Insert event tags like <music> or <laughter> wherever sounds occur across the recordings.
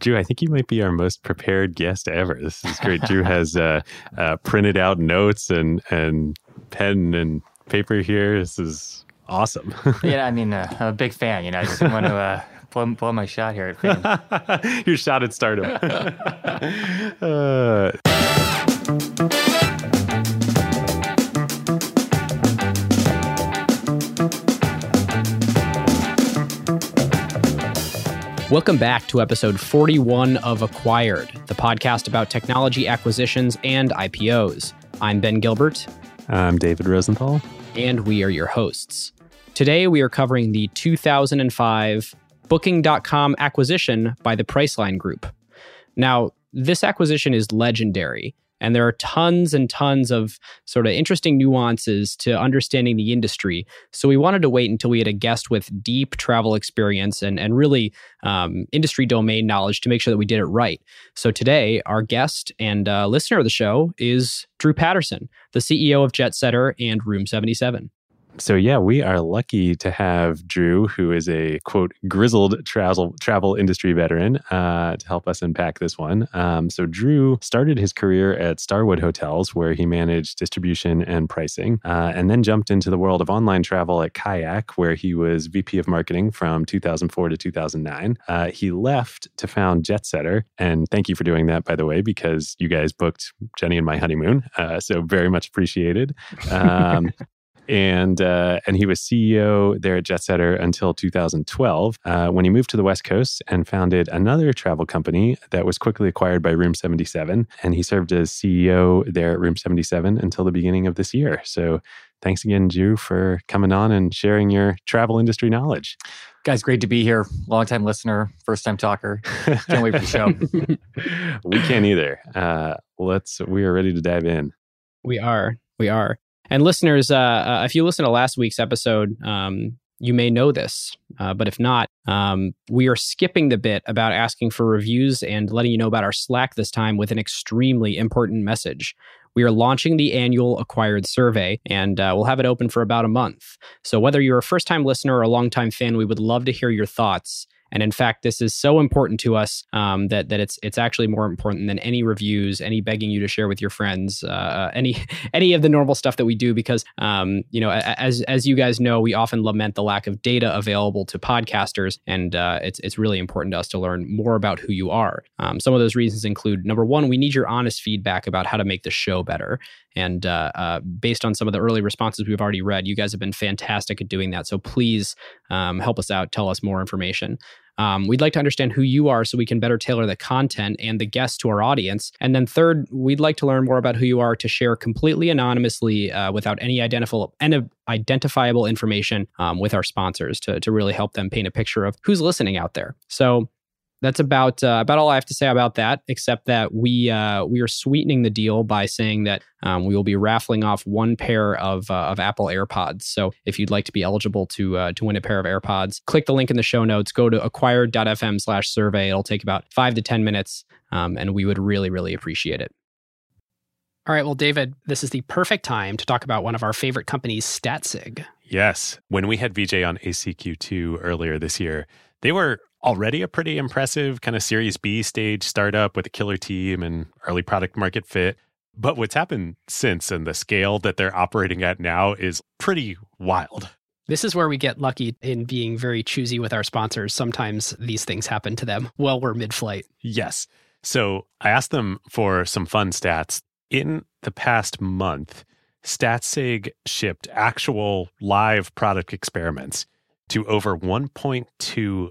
Drew, I think you might be our most prepared guest ever. This is great. Drew <laughs> has uh, uh, printed out notes and and pen and paper here. This is awesome. <laughs> yeah, I mean, uh, I'm a big fan. You know, I just want to uh, <laughs> blow, blow my shot here at Your shot at stardom. Welcome back to episode 41 of Acquired, the podcast about technology acquisitions and IPOs. I'm Ben Gilbert. I'm David Rosenthal. And we are your hosts. Today, we are covering the 2005 Booking.com acquisition by the Priceline Group. Now, this acquisition is legendary and there are tons and tons of sort of interesting nuances to understanding the industry. So we wanted to wait until we had a guest with deep travel experience and, and really um, industry domain knowledge to make sure that we did it right. So today, our guest and uh, listener of the show is Drew Patterson, the CEO of Jetsetter and Room 77. So yeah, we are lucky to have Drew, who is a quote grizzled travel travel industry veteran, uh, to help us unpack this one. Um, so Drew started his career at Starwood Hotels, where he managed distribution and pricing, uh, and then jumped into the world of online travel at Kayak, where he was VP of marketing from 2004 to 2009. Uh, he left to found Jetsetter, and thank you for doing that, by the way, because you guys booked Jenny and my honeymoon. Uh, so very much appreciated. <laughs> Um, and uh, and he was CEO there at Jetsetter until 2012, uh, when he moved to the West Coast and founded another travel company that was quickly acquired by Room 77, and he served as CEO there at Room 77 until the beginning of this year. So. Thanks again, Drew, for coming on and sharing your travel industry knowledge. Guys, great to be here. Long time listener, first time talker. Can't wait for the show. <laughs> we can't either. Uh, let's. We are ready to dive in. We are. We are. And listeners, uh, uh, if you listen to last week's episode, um, you may know this, uh, but if not, um, we are skipping the bit about asking for reviews and letting you know about our Slack this time with an extremely important message. We are launching the annual acquired survey, and uh, we'll have it open for about a month. So, whether you're a first time listener or a long time fan, we would love to hear your thoughts. And in fact, this is so important to us um, that that it's it's actually more important than any reviews, any begging you to share with your friends, uh, uh any <laughs> any of the normal stuff that we do. Because um, you know, as as you guys know, we often lament the lack of data available to podcasters, and uh, it's it's really important to us to learn more about who you are. Um, some of those reasons include number one, we need your honest feedback about how to make the show better. And uh, uh, based on some of the early responses we've already read, you guys have been fantastic at doing that. So please um, help us out, tell us more information. Um, we'd like to understand who you are so we can better tailor the content and the guests to our audience. And then, third, we'd like to learn more about who you are to share completely anonymously uh, without any identifiable, identifiable information um, with our sponsors to, to really help them paint a picture of who's listening out there. So, that's about uh, about all I have to say about that. Except that we uh, we are sweetening the deal by saying that um, we will be raffling off one pair of uh, of Apple AirPods. So if you'd like to be eligible to uh, to win a pair of AirPods, click the link in the show notes. Go to acquired.fm/survey. It'll take about five to ten minutes, um, and we would really really appreciate it. All right, well, David, this is the perfect time to talk about one of our favorite companies, Statsig. Yes, when we had VJ on ACQ2 earlier this year, they were already a pretty impressive kind of Series B stage startup with a killer team and early product market fit. But what's happened since and the scale that they're operating at now is pretty wild. This is where we get lucky in being very choosy with our sponsors. Sometimes these things happen to them while we're mid flight. Yes. So I asked them for some fun stats. In the past month, Statsig shipped actual live product experiments to over 1.2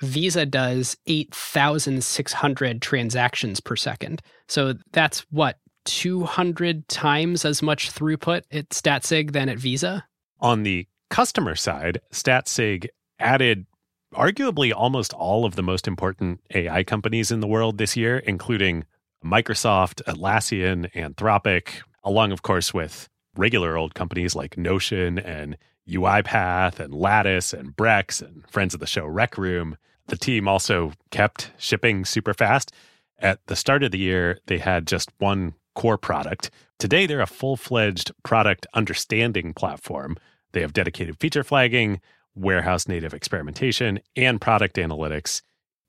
Visa does 8,600 transactions per second. So that's what, 200 times as much throughput at Statsig than at Visa? On the customer side, Statsig added arguably almost all of the most important AI companies in the world this year, including Microsoft, Atlassian, Anthropic, along, of course, with regular old companies like Notion and UiPath and Lattice and Brex and friends of the show Rec Room. The team also kept shipping super fast. At the start of the year, they had just one core product. Today, they're a full fledged product understanding platform. They have dedicated feature flagging, warehouse native experimentation, and product analytics.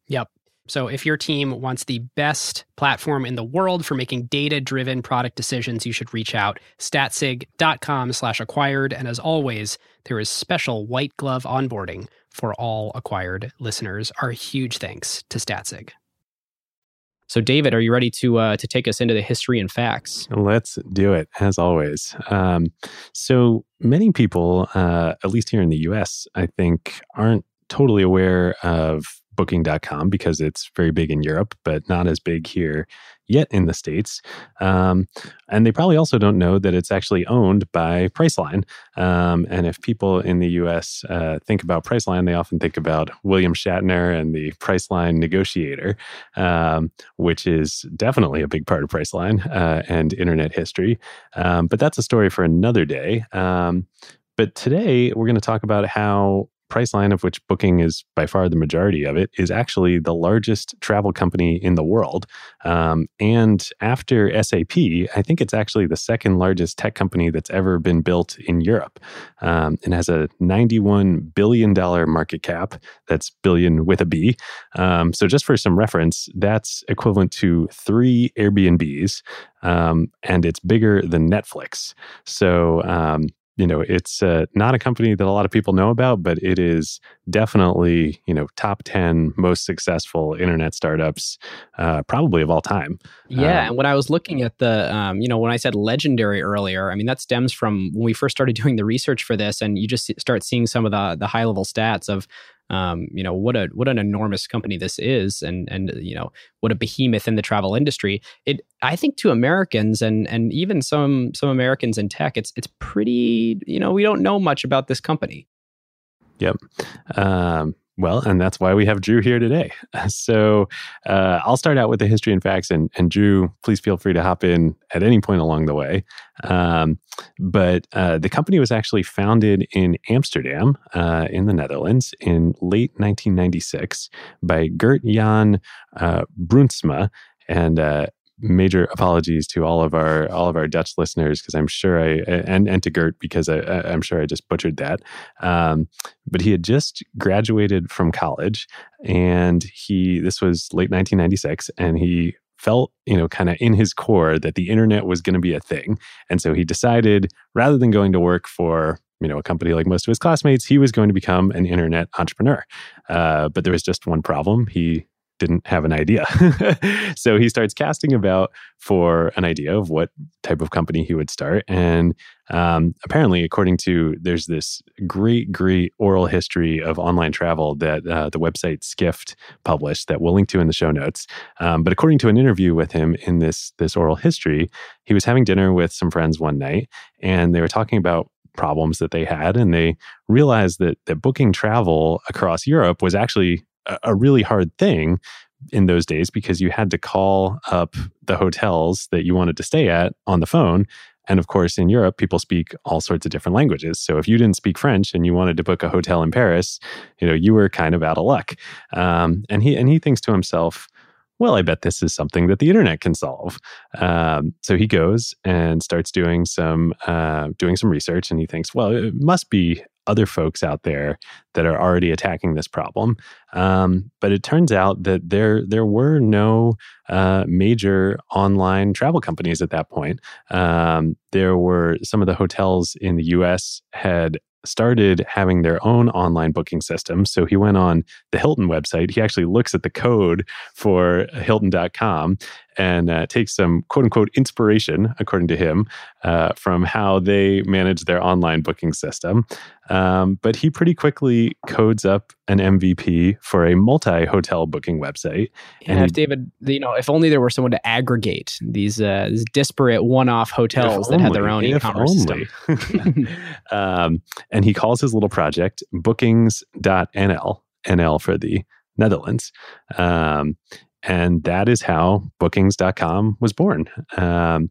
Yep. So if your team wants the best platform in the world for making data-driven product decisions, you should reach out. statsig.com slash acquired. And as always, there is special white glove onboarding for all acquired listeners. Our huge thanks to Statsig. So, David, are you ready to uh, to take us into the history and facts? Let's do it, as always. Um, so many people, uh, at least here in the U.S., I think, aren't totally aware of Booking.com because it's very big in Europe, but not as big here yet in the States. Um, and they probably also don't know that it's actually owned by Priceline. Um, and if people in the US uh, think about Priceline, they often think about William Shatner and the Priceline negotiator, um, which is definitely a big part of Priceline uh, and internet history. Um, but that's a story for another day. Um, but today, we're going to talk about how Priceline, of which Booking is by far the majority of it, is actually the largest travel company in the world. Um, and after SAP, I think it's actually the second largest tech company that's ever been built in Europe um, and has a $91 billion market cap. That's billion with a B. Um, so, just for some reference, that's equivalent to three Airbnbs. Um, and it's bigger than Netflix. So, um, you know, it's uh, not a company that a lot of people know about, but it is definitely, you know, top 10 most successful internet startups, uh, probably of all time. Yeah. Um, and when I was looking at the, um, you know, when I said legendary earlier, I mean, that stems from when we first started doing the research for this, and you just start seeing some of the, the high level stats of, um, you know what a what an enormous company this is, and and you know what a behemoth in the travel industry. It I think to Americans and and even some some Americans in tech, it's it's pretty you know we don't know much about this company. Yep. Um, well, and that's why we have Drew here today. <laughs> So uh, I'll start out with the history and facts, and, and Drew, please feel free to hop in at any point along the way. Um, but uh, the company was actually founded in Amsterdam, uh, in the Netherlands, in late 1996 by Geert Jan uh, Bruinsma. And uh, major apologies to all of our all of our Dutch listeners because I'm sure I and and to Geert because I, I'm sure I just butchered that. Um, but he had just graduated from college, and he this was late 1996, and he felt you know kind of in his core that the internet was going to be a thing, and so he decided rather than going to work for you know a company like most of his classmates, he was going to become an internet entrepreneur. Uh, but there was just one problem. He didn't have an idea. <laughs> so he starts casting about for an idea of what type of company he would start. And um, apparently, according to there's this great, great oral history of online travel that uh, the website Skift published that we'll link to in the show notes. Um, but according to an interview with him in this this oral history, he was having dinner with some friends one night, and they were talking about problems that they had and they realized that that booking travel across Europe was actually a really hard thing in those days because you had to call up the hotels that you wanted to stay at on the phone. And of course, in Europe, people speak all sorts of different languages. So if you didn't speak French and you wanted to book a hotel in Paris, you know, you were kind of out of luck. Um, and he and he thinks to himself, well, I bet this is something that the internet can solve. Um, so he goes and starts doing some uh, doing some research, and he thinks, well, it must be other folks out there that are already attacking this problem. Um, but it turns out that there there were no uh, major online travel companies at that point. Um, there were some of the hotels in the U.S. had started having their own online booking system. So he went on the Hilton website. He actually looks at the code for Hilton.com and uh, takes some quote unquote inspiration, according to him, uh, from how they manage their online booking system. Um, but he pretty quickly codes up an MVP for a multi hotel booking website. Yeah, and if David, you know, if only there were someone to aggregate these, uh, these disparate one off hotels that had their own e commerce system. <laughs> <laughs> um, and he calls his little project bookings.nl, NL for the Netherlands. Um, and that is how bookings.com was born. Um,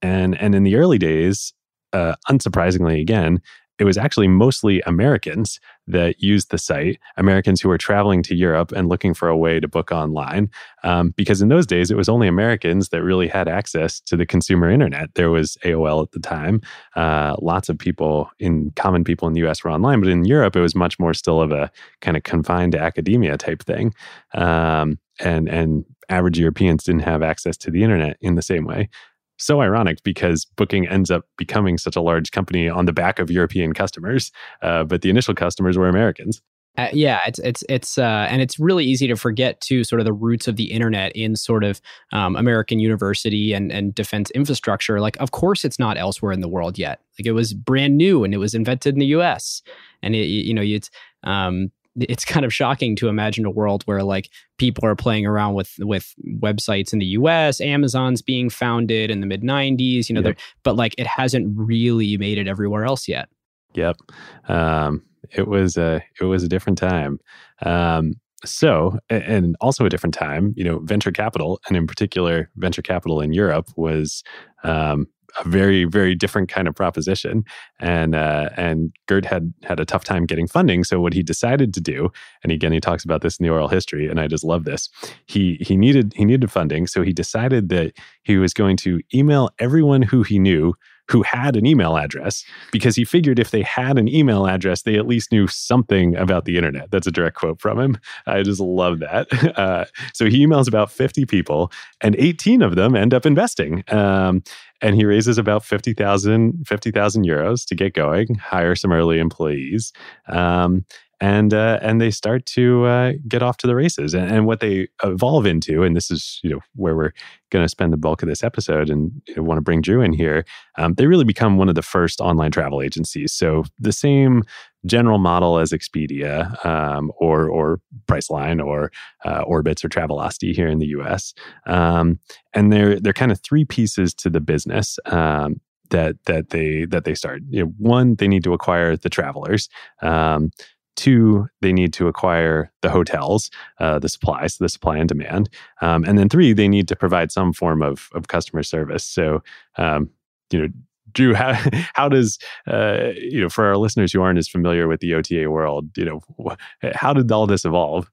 and, and in the early days, uh, unsurprisingly, again, it was actually mostly Americans that used the site, Americans who were traveling to Europe and looking for a way to book online. Um, because in those days, it was only Americans that really had access to the consumer internet. There was AOL at the time. Uh, lots of people, in common people in the US, were online, but in Europe, it was much more still of a kind of confined to academia type thing. Um, and and average Europeans didn't have access to the internet in the same way so ironic because Booking ends up becoming such a large company on the back of European customers, uh, but the initial customers were Americans. Uh, yeah, it's it's it's uh, and it's really easy to forget too, sort of the roots of the internet in sort of um, American university and and defense infrastructure. Like, of course, it's not elsewhere in the world yet. Like, it was brand new and it was invented in the U.S. And it, you know, it's um, it's kind of shocking to imagine a world where like people are playing around with with websites in the US, Amazon's being founded in the mid 90s, you know, yep. but like it hasn't really made it everywhere else yet. Yep. Um, it was a it was a different time. Um, so and also a different time you know venture capital and in particular venture capital in europe was um, a very very different kind of proposition and uh, and Geert had had a tough time getting funding so what he decided to do and again he talks about this in the oral history and I just love this he he needed he needed funding so he decided that he was going to email everyone who he knew who had an email address because he figured if they had an email address, they at least knew something about the internet. That's a direct quote from him. I just love that. <laughs> Uh, so he emails about 50 people, and 18 of them end up investing. Um, and he raises about 50,000 50, euros to get going, hire some early employees. Um, and uh, and they start to uh, get off to the races. And, and, what they evolve into, and this is you know where we're going to spend the bulk of this episode, and you know, want to bring Drew in here. Um, they really become one of the first online travel agencies. So the same general model as Expedia um, or or Priceline or uh, Orbitz or Travelocity here in the U.S. Um, and they're they're kind of three pieces to the business. Um, that that they that they start. You know, one, they need to acquire the travelers. Um, Two, they need to acquire the hotels, uh, the supplies, the supply and demand. Um, and then three, they need to provide some form of, of customer service. So, um, you know, Drew, how <laughs> how does uh, you know for our listeners who aren't as familiar with the OTA world, you know, how did all this evolve?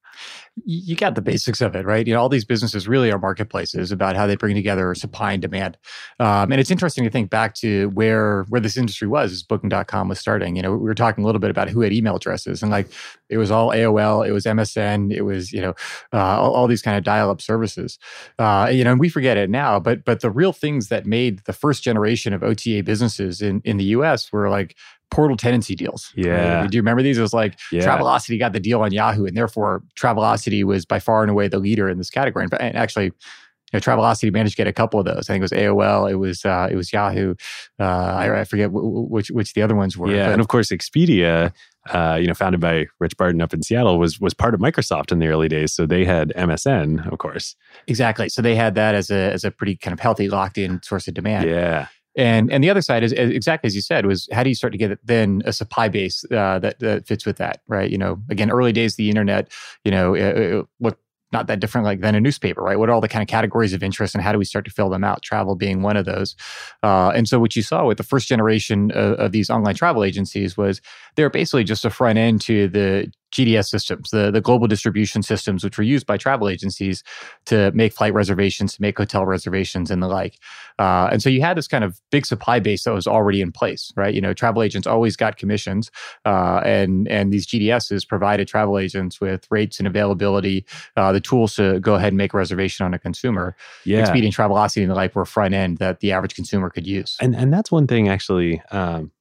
You got the basics of it, right? You know, all these businesses really are marketplaces about how they bring together supply and demand. Um, and it's interesting to think back to where where this industry was as Booking.com was starting. You know, we were talking a little bit about who had email addresses, and like it was all AOL, it was MSN, it was you know uh, all, all, these kind of dial-up services. Uh, you know, and we forget it now, but but the real things that made the first generation of OTA businesses in in the U.S. were like portal tenancy deals. Yeah. Right? Do you remember these? It was like yeah. Travelocity got the deal on Yahoo, and therefore Travelocity was by far and away the leader in this category. And actually, you know, Travelocity managed to get a couple of those. I think it was AOL, it was uh, it was Yahoo. Uh, I, I, forget w- which which the other ones were. Yeah, but, and of course Expedia, uh, you know, founded by Rich Barton up in Seattle, was was part of Microsoft in the early days. So they had MSN, of course. Exactly. So they had that as a as a pretty kind of healthy locked in source of demand. Yeah. And and the other side is exactly as you said was how do you start to get then a supply base uh, that that fits with that, right? You know, again, early days of the internet, you know, it, it, what not that different like than a newspaper, right? What are all the kind of categories of interest and how do we start to fill them out? Travel being one of those. Uh, and so what you saw with the first generation of, of, these online travel agencies was they're basically just a front end to the GDS systems, the, the global distribution systems, which were used by travel agencies to make flight reservations, to make hotel reservations, and the like. Uh, and so you had this kind of big supply base that was already in place, right? You know, travel agents always got commissions, uh, and and these GDSs provided travel agents with rates and availability, uh, the tools to go ahead and make a reservation on a consumer. Yeah, Expedia, Travelocity, and the like were front end that the average consumer could use. And and that's one thing actually. Um,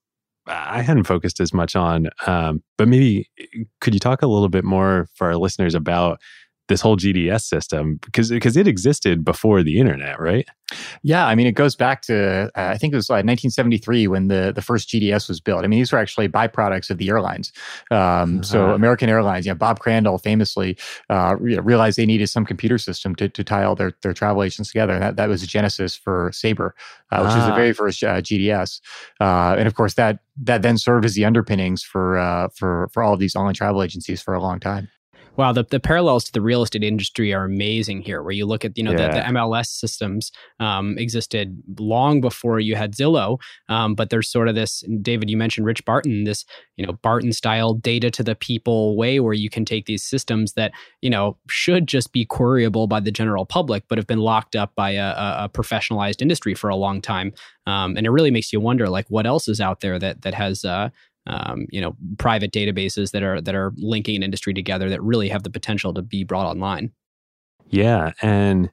I hadn't focused as much on. Um, but maybe could you talk a little bit more for our listeners about this whole GDS system because because it existed before the internet, right? Yeah, I mean, it goes back to uh, I think it was like 1973 when the the first GDS was built. I mean, these were actually byproducts of the airlines. Um, uh-huh. So American Airlines, yeah, Bob Crandall famously uh, realized they needed some computer system to, to tie all their, their travel agents together. And that that was the genesis for Sabre, uh, which ah. was the very first uh, GDS. Uh, and of course, that that then served as the underpinnings for uh, for for all of these online travel agencies for a long time. Wow, the, the parallels to the real estate industry are amazing here. Where you look at, you know, yeah. the, the, MLS systems um, existed long before you had Zillow, um, but there's sort of this. David, you mentioned Rich Barton, this you know Barton style data to the people way, where you can take these systems that you know should just be queryable by the general public, but have been locked up by a, a professionalized industry for a long time, um, and it really makes you wonder, like, what else is out there that that has uh, um, you know private databases that are that are linking an industry together that really have the potential to be brought online. Yeah, and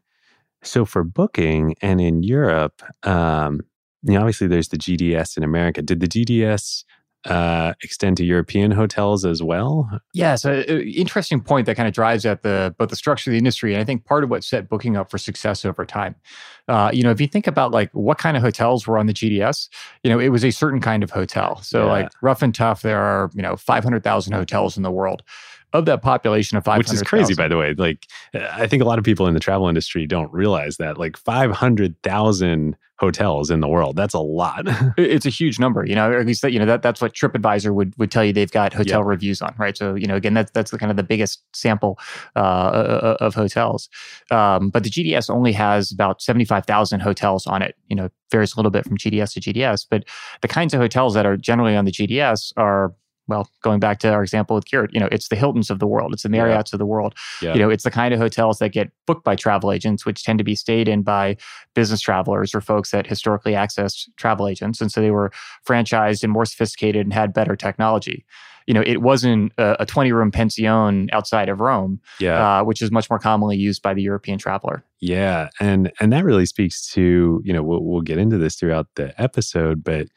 so for booking and in Europe, um, you know, obviously there's the GDS in America. Did the GDS uh, extend to European hotels as well? Yeah, so uh, interesting point that kind of drives at the both the structure of the industry, and I think part of what set booking up for success over time. Uh, you know, if you think about like what kind of hotels were on the GDS, you know, it was a certain kind of hotel. So yeah. like rough and tough, there are you know five hundred thousand hotels in the world of that population of 500 which is crazy 000. by the way like i think a lot of people in the travel industry don't realize that like 500000 hotels in the world that's a lot <laughs> it's a huge number you know or at least that you know that that's what tripadvisor would would tell you they've got hotel yep. reviews on right so you know again that's that's the kind of the biggest sample uh, of hotels um, but the gds only has about 75000 hotels on it you know varies a little bit from gds to gds but the kinds of hotels that are generally on the gds are well, going back to our example with Cured, you know, it's the Hiltons of the world, it's the Marriotts yeah. of the world. Yeah. You know, it's the kind of hotels that get booked by travel agents, which tend to be stayed in by business travelers or folks that historically accessed travel agents, and so they were franchised and more sophisticated and had better technology. You know, it wasn't a, a twenty-room pension outside of Rome, yeah, uh, which is much more commonly used by the European traveler. Yeah, and and that really speaks to you know we'll, we'll get into this throughout the episode, but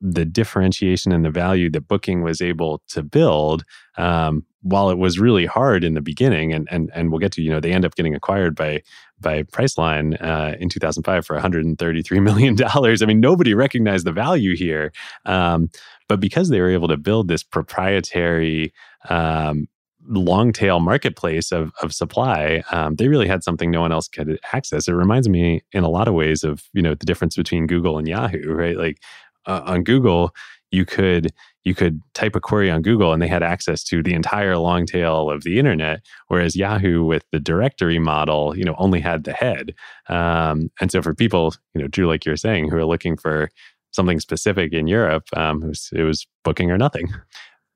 the differentiation and the value that booking was able to build um, while it was really hard in the beginning and and and we'll get to you know they end up getting acquired by by Priceline uh, in 2005 for 133 <laughs> million dollars. I mean nobody recognized the value here, um, but because they were able to build this proprietary um, long tail marketplace of, of supply, um, they really had something no one else could access. It reminds me in a lot of ways of you know the difference between Google and Yahoo, right? Like uh, on Google, you could you could type a query on Google and they had access to the entire long tail of the internet, whereas Yahoo with the directory model, you know, only had the head. Um, and so for people, you know, Drew, like you're saying, who are looking for something specific in Europe, um, it, was, it was booking or nothing.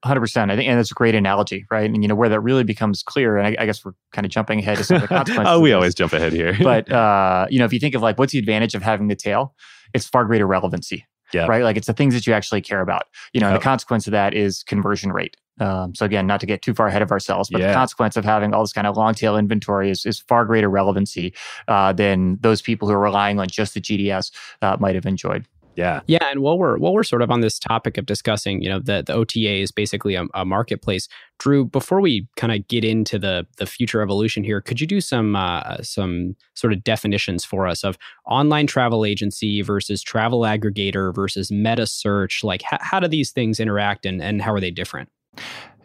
100%. I think, and that's a great analogy, right? And, you know, where that really becomes clear, and I, I guess we're kind of jumping ahead to some of the <laughs> consequences. oh, we always jump ahead here. but, <laughs> uh, you know, if you think of like, what's the advantage of having the tail? It's far greater relevancy, yeah. right? Like it's the things that you actually care about. You know, the consequence of that is conversion rate. Um, so again, not to get too far ahead of ourselves, but yeah. the consequence of having all this kind of long tail inventory is, is far greater relevancy uh, than those people who are relying on just the GDS uh, might have enjoyed. Yeah. Yeah. And while we're while we're sort of on this topic of discussing, you know, the, the OTA is basically a, a marketplace. Drew, before we kind of get into the the future evolution here, could you do some uh, some sort of definitions for us of online travel agency versus travel aggregator versus meta search? Like, h- how do these things interact and, and how are they different?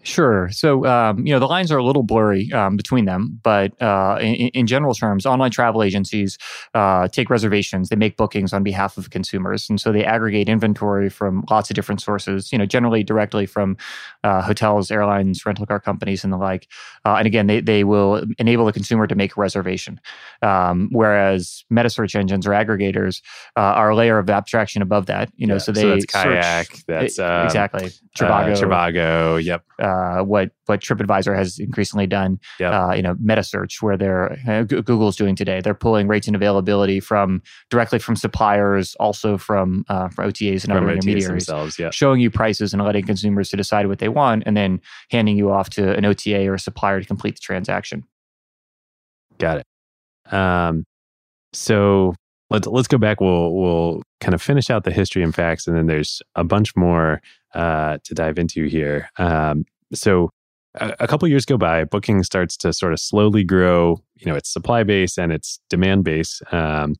Sure. So, um, you know, the lines are a little blurry um, between them, but uh, in, in, general terms, online travel agencies uh, take reservations. They make bookings on behalf of consumers. And so they aggregate inventory from lots of different sources, you know, generally directly from uh, hotels, airlines, rental car companies, and the like. Uh, and again, they, they will enable the consumer to make a reservation. Um, whereas meta search engines or aggregators uh, are a layer of abstraction above that, you know, yeah, so they so that's kayak, search, that's um, exactly uh, Trivago. Trivago, yep uh, what what TripAdvisor has increasingly done. Yep. Uh, you know, meta search where they're uh, Google's doing today. They're pulling rates and availability from directly from suppliers, also from uh, from OTAs and from other OTAs intermediaries, yeah. showing you prices and letting consumers to decide what they want, and then handing you off to an OTA or a supplier to complete the transaction. Got it. Um, so let's let's go back. We'll we'll kind of finish out the history and facts, and then there's a bunch more uh, to dive into here. Um, so a, a couple years go by, Booking starts to sort of slowly grow. You know, its supply base and its demand base um,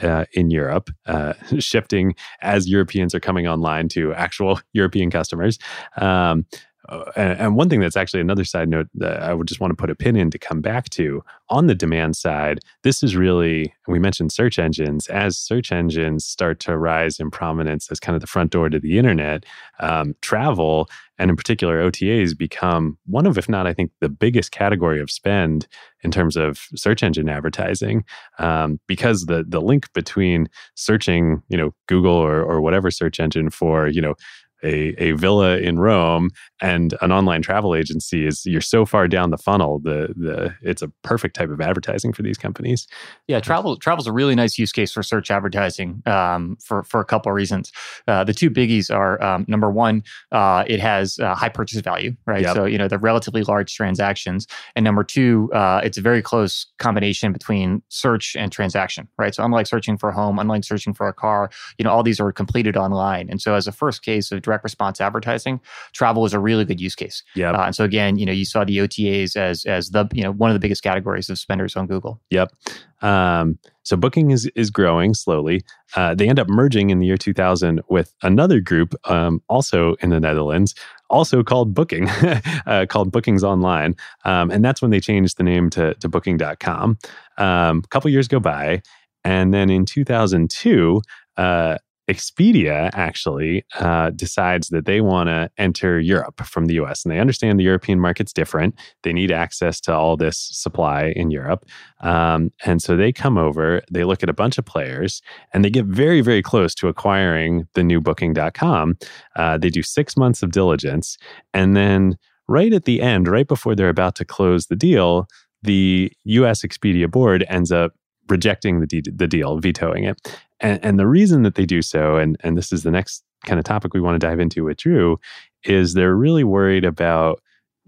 uh, in Europe, uh, <laughs> shifting as Europeans are coming online to actual <laughs> European customers. Um, uh, and, and, one thing that's actually another side note that I would just want to put a pin in to come back to on the demand side, this is really, we mentioned search engines. As search engines start to rise in prominence as kind of the front door to the internet, um, travel and in particular OTAs become one of, if not, I think, the biggest category of spend in terms of search engine advertising, um, because the the link between searching, you know, Google or or whatever search engine for, you know, a, a villa in Rome and an online travel agency is you're so far down the funnel. The the it's a perfect type of advertising for these companies. Yeah, travel travel's a really nice use case for search advertising um, for for a couple of reasons. Uh, the two biggies are um, number one, uh, it has uh, high purchase value, right? Yep. So you know the relatively large transactions, and number two, uh, it's a very close combination between search and transaction, right? So unlike searching for a home, unlike searching for a car, you know all these are completed online, and so as a first case of direct response advertising, travel is a really good use case. Yeah. Uh, and so again, you know, you saw the OTAs as as the you know one of the biggest categories of spenders on Google. Yep. Um, so booking is is growing slowly. Uh, they end up merging in the year 2000 with another group, um, also in the Netherlands, also called Booking, <laughs> uh, called Bookings Online, um, and that's when they changed the name to to Booking.com. Um, a couple years go by, and then in 2002. Uh, Expedia actually uh, decides that they want to enter Europe from the US. And they understand the European market's different. They need access to all this supply in Europe. Um, and so they come over, they look at a bunch of players, and they get very, very close to acquiring the new booking.com. Uh, they do six months of diligence. And then right at the end, right before they're about to close the deal, the US Expedia board ends up rejecting the, de- the deal, vetoing it. And, and the reason that they do so, and, and this is the next kind of topic we want to dive into with Drew, is they're really worried about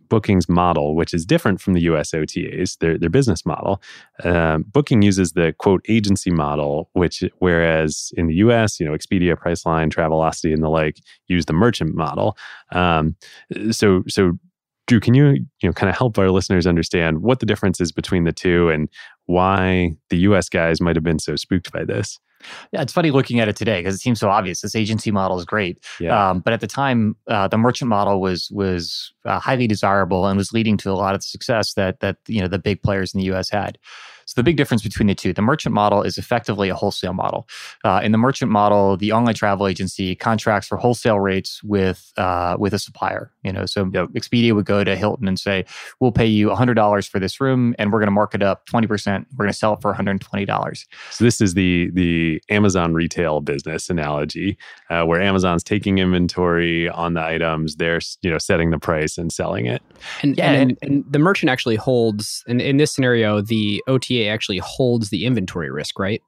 Booking's model, which is different from the US OTAs, their, their business model. Um, Booking uses the quote agency model, which whereas in the US, you know, Expedia, Priceline, Travelocity, and the like use the merchant model. Um, so so Drew, can you you know kind of help our listeners understand what the difference is between the two and why the US guys might have been so spooked by this? Yeah, it's funny looking at it today because it seems so obvious. This agency model is great, yeah. Um, but at the time, uh, the merchant model was was uh, highly desirable and was leading to a lot of the success that that you know the big players in the U.S. had. So the big difference between the two, the merchant model is effectively a wholesale model. Uh, in the merchant model, the online travel agency contracts for wholesale rates with uh, with a supplier. You know, so yep. Expedia would go to Hilton and say, "We'll pay you hundred dollars for this room, and we're going to mark it up twenty percent. We're going to sell it for one hundred and twenty dollars." So this is the the Amazon retail business analogy, uh, where Amazon's taking inventory on the items, they're you know setting the price and selling it. And yeah, and, and, and the merchant actually holds. And in this scenario, the OTA actually holds the inventory risk, right?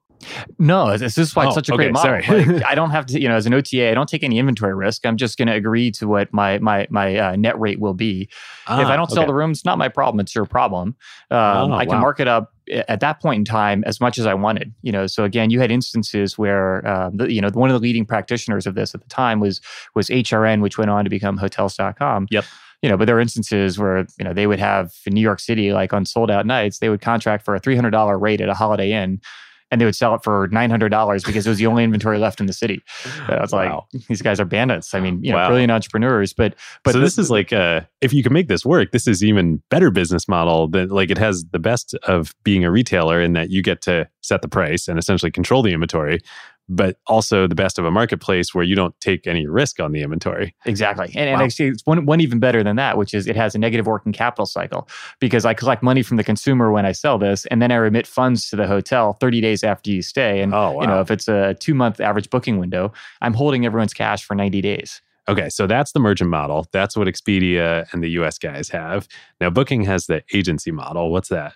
No, this is why oh, it's such a okay, great model. like, <laughs> I don't have to, you know, as an OTA, I don't take any inventory risk. I'm just going to agree to what my my my uh, net rate will be. Ah, if I don't sell okay. the rooms, not my problem. It's your problem. Um, oh, I can wow. mark it up at that point in time as much as I wanted. You know, so again, you had instances where um, the, you know one of the leading practitioners of this at the time was was HRN, which went on to become Hotels.com. Yep you know, but there are instances where, you know, they would have in New York City, like on sold out nights, they would contract for a $300 rate at a Holiday Inn and they would sell it for $900 because it was the only <laughs> inventory left in the city. I was wow. like, these guys are bandits. I mean, you know, wow. brilliant entrepreneurs, but, but so this is like, uh, if you can make this work, this is even better business model that like it has the best of being a retailer in that you get to set the price and essentially control the inventory but also the best of a marketplace where you don't take any risk on the inventory. Exactly. And, wow. and actually, it's one, one even better than that, which is it has a negative working capital cycle because I collect money from the consumer when I sell this, and then I remit funds to the hotel 30 days after you stay. And, oh, wow. you know, if it's a two month average booking window, I'm holding everyone's cash for 90 days. Okay, so that's the merchant model. That's what Expedia and the US guys have. Now, Booking has the agency model. What's that?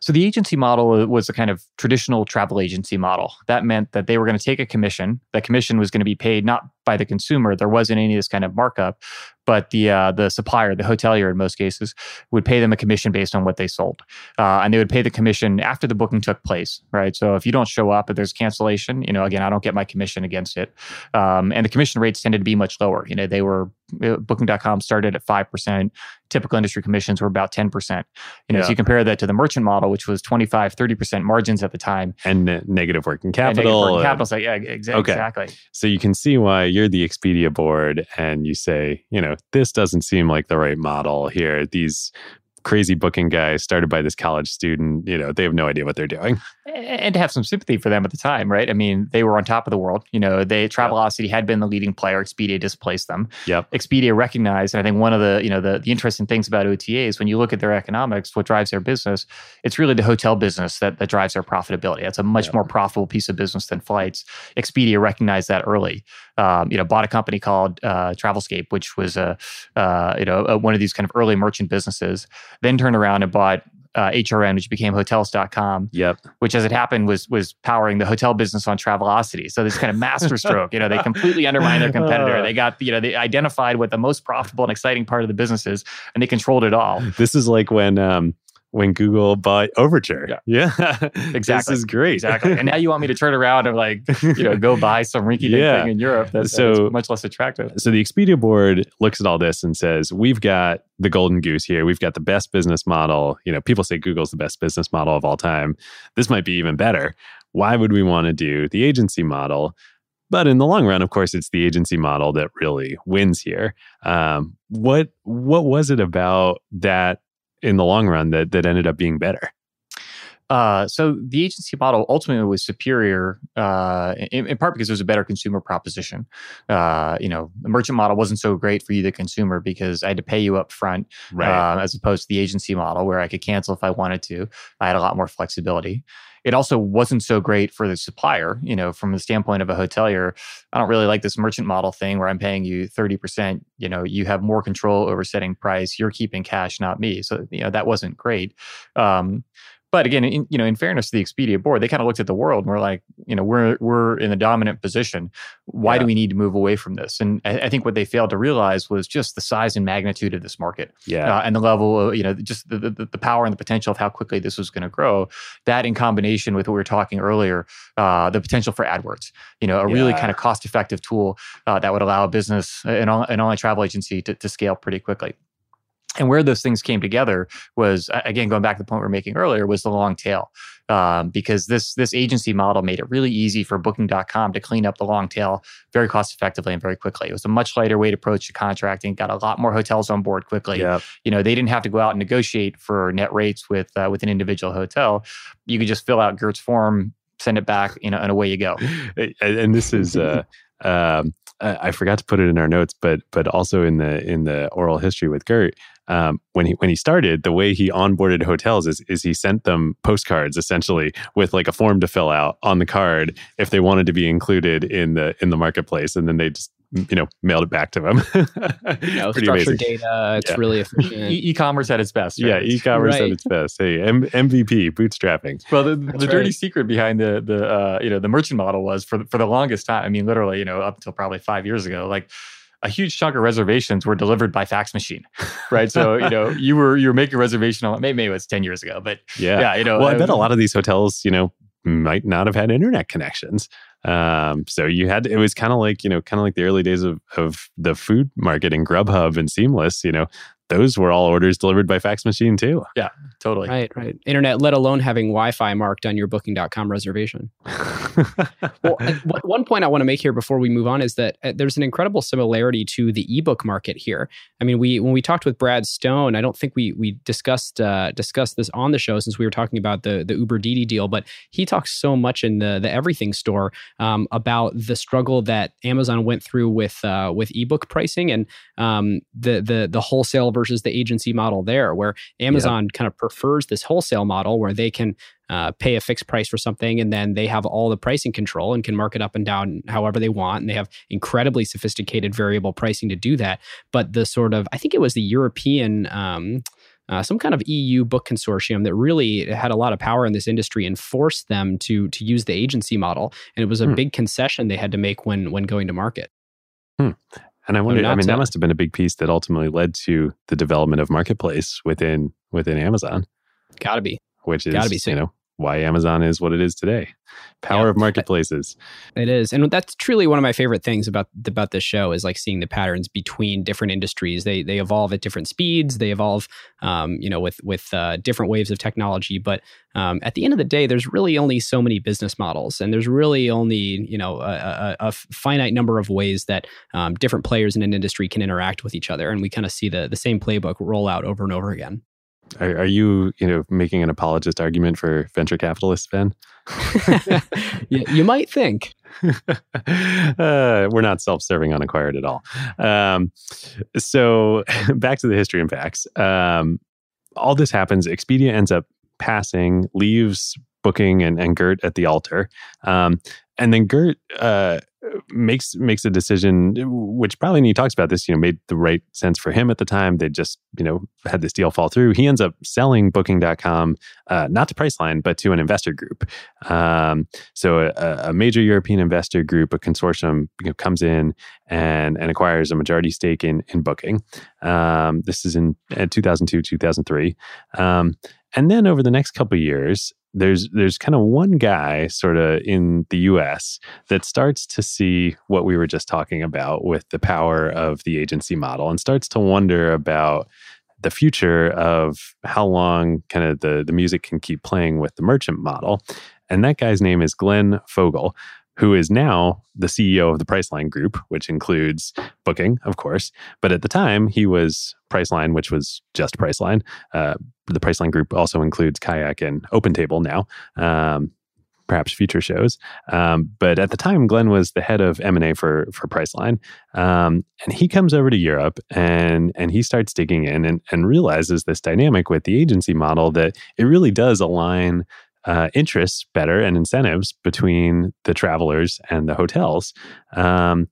So the agency model was a kind of traditional travel agency model. That meant that they were going to take a commission. That commission was going to be paid not by the consumer. There wasn't any of this kind of markup, but the uh, the supplier, the hotelier, in most cases, would pay them a commission based on what they sold, uh, and they would pay the commission after the booking took place, right? So if you don't show up, if there's cancellation, you know, again, I don't get my commission against it, um, and the commission rates tended to be much lower. You know, they were uh, Booking.com started at five percent. Typical industry commissions were about ten percent. You know, Yeah. so you compare that to the merchant model, which was 25, 30 percent margins at the time. and negative working And negative capital. working capital. So yeah, exa- Okay. exactly. So you can see why you're the Expedia board and you say, you know, this doesn't seem like the right model here. These crazy booking guys started by this college student, you know, they have no idea what they're doing. and to have some sympathy for them at the time, right? I mean, they were on top of the world. You know, they Travelocity had been the leading player. Expedia displaced them. Yep. Expedia recognized, and I think one of the you know the, the interesting things about OTAs when you look at their economics, what drives their business, it's really the hotel business that that drives their profitability. That's a much Yep. more profitable piece of business than flights. Expedia recognized that early. Um, you know, bought a company called uh, Travelscape, which was a uh, you know a, one of these kind of early merchant businesses. Then turned around and bought. Uh, HRN, which became Hotels.com, Yep. which as it happened was was powering the hotel business on Travelocity. So this kind of masterstroke, you know, they <laughs> completely undermined their competitor. They got, you know, they identified what the most profitable and exciting part of the business is, and they controlled it all. This is like when um when Google bought Overture. Yeah. <laughs> This Exactly. is great. Exactly. And now you want me to turn around and like, you know, go <laughs> buy some rinky dink Yeah. thing in Europe that's, So- that's much less attractive. So the Expedia board looks at all this and says, "We've got the golden goose here. We've got the best business model. You know, people say Google's the best business model of all time. This might be even better. Why would we want to do the agency model?" But in the long run, of course, it's the agency model that really wins here. Um, what what was it about that in the long run that that ended up being better? Uh, so the agency model ultimately was superior, uh, in, in part because it was a better consumer proposition. Uh, you know, the merchant model wasn't so great for you, the consumer, because I had to pay you up front, uh, as opposed to the agency model where I could cancel if I wanted to. I had a lot more flexibility. It also wasn't so great for the supplier, you know, from the standpoint of a hotelier. I don't really like this merchant model thing where I'm paying you 30%. You know, you have more control over setting price. You're keeping cash, not me. So, you know, that wasn't great. Um, but again, in, you know, in fairness to the Expedia board, they kind of looked at the world and were like, you know, we're we're in the dominant position. Why Yeah. do we need to move away from this? And I, I think what they failed to realize was just the size and magnitude of this market yeah, uh, and the level of, you know, just the, the, the power and the potential of how quickly this was going to grow. That in combination with what we were talking earlier, uh, the potential for AdWords, you know, a really kind of cost effective tool uh, that would allow a business, an, on- an online travel agency to, to scale pretty quickly. And where those things came together was again going back to the point we are making earlier was the long tail, um, because this this agency model made it really easy for Booking.com to clean up the long tail very cost effectively and very quickly. It was a much lighter weight approach to contracting, got a lot more hotels on board quickly yeah. you know they didn't have to go out and negotiate for net rates with uh, with an individual hotel you could just fill out Geert's form send it back you know and away you go <laughs> and this is uh um I I forgot to put it in our notes, but but also in the in the oral history with Geert, um, when he when he started, the way he onboarded hotels is is he sent them postcards essentially with like a form to fill out on the card if they wanted to be included in the in the marketplace, and then they just you know mailed it back to them. <laughs> You know, Pretty structured amazing. data. It's Yeah. really <laughs> E- efficient. e-commerce at its best Yeah, e-commerce at its best. Hey, M- MVP, bootstrapping. well the, the dirty right. secret behind the the uh, you know the merchant model was for for the longest time i mean literally you know up until probably five years ago like a huge chunk of reservations were delivered by fax machine <laughs> right so you know you were you were making a reservation on maybe, maybe it was 10 years ago but Yeah. yeah, you know well, I uh, bet a lot of these hotels, you know, might not have had internet connections. Um, so you had it was kind of like you know, kind of like the early days of of the food market and Grubhub and Seamless. You know, those were all orders delivered by fax machine too. Yeah, totally Right, right. Internet, let alone having Wi-Fi marked on your Booking.com reservation. <laughs> Well, one- one point I want to make here before we move on is that uh, there's an incredible similarity to the ebook market here. I mean, we when we talked with Brad Stone, I don't think we we discussed uh, discussed this on the show since we were talking about the the Uber Didi deal, but he talks so much in the the Everything store um, about the struggle that Amazon went through with uh, with ebook pricing and um, the the the wholesale versus the agency model there, where Amazon kind of prefers this wholesale model where they can uh, pay a fixed price for something and then they have all the pricing control and can mark it up and down however they want and they have incredibly sophisticated variable pricing to do that but the sort of i think it was the european um, uh, some kind of EU book consortium that really had a lot of power in this industry and forced them to to use the agency model, and it was a Hmm. big concession they had to make when when going to market. And I oh, wonder, I mean, that must have been a big piece that ultimately led to the development of marketplace within within Amazon, Gotta be. which is Gotta be you know why Amazon is what it is today. Power Yeah. of marketplaces. It is, and that's truly one of my favorite things about about this show is like seeing the patterns between different industries. They they evolve at different speeds. They evolve, um, you know, with with uh, different waves of technology. But um, at the end of the day, there's really only so many business models, and there's really only you know a, a, a finite number of ways that um, different players in an industry can interact with each other, and we kind of see the the same playbook roll out over and over again. Are, are you you know making an apologist argument for venture capitalists, Ben? <laughs> you, you might think. <laughs> uh, we're not self-serving on acquired at all. Um, so <laughs> back to the history and facts. Um, all this happens. Expedia ends up passing, leaves Booking and, and Geert at the altar, um, and then Geert uh, makes makes a decision, which probably and he talks about this. You know, made the right sense for him at the time. They just you know had this deal fall through. He ends up selling Booking.com, uh, not to Priceline, but to an investor group. Um, so a, a major European investor group, a consortium, you know, comes in and and acquires a majority stake in in Booking. Um, this is in, in 2002, 2003, um, and then over the next couple years, there's there's kind of one guy sort of in the U.S. that starts to see what we were just talking about with the power of the agency model, and starts to wonder about the future of how long kind of the, the music can keep playing with the merchant model. And that guy's name is Glenn Fogel, who is now the CEO of the Priceline Group, which includes Booking, of course. But at the time, he was Priceline, which was just Priceline. Uh, the Priceline Group also includes Kayak and OpenTable now. Um, perhaps future shows. Um, but at the time, Glenn was the head of M and A for for Priceline, um, and he comes over to Europe and and he starts digging in and, and realizes this dynamic with the agency model that it really does align. Uh, interests better and incentives between the travelers and the hotels, um,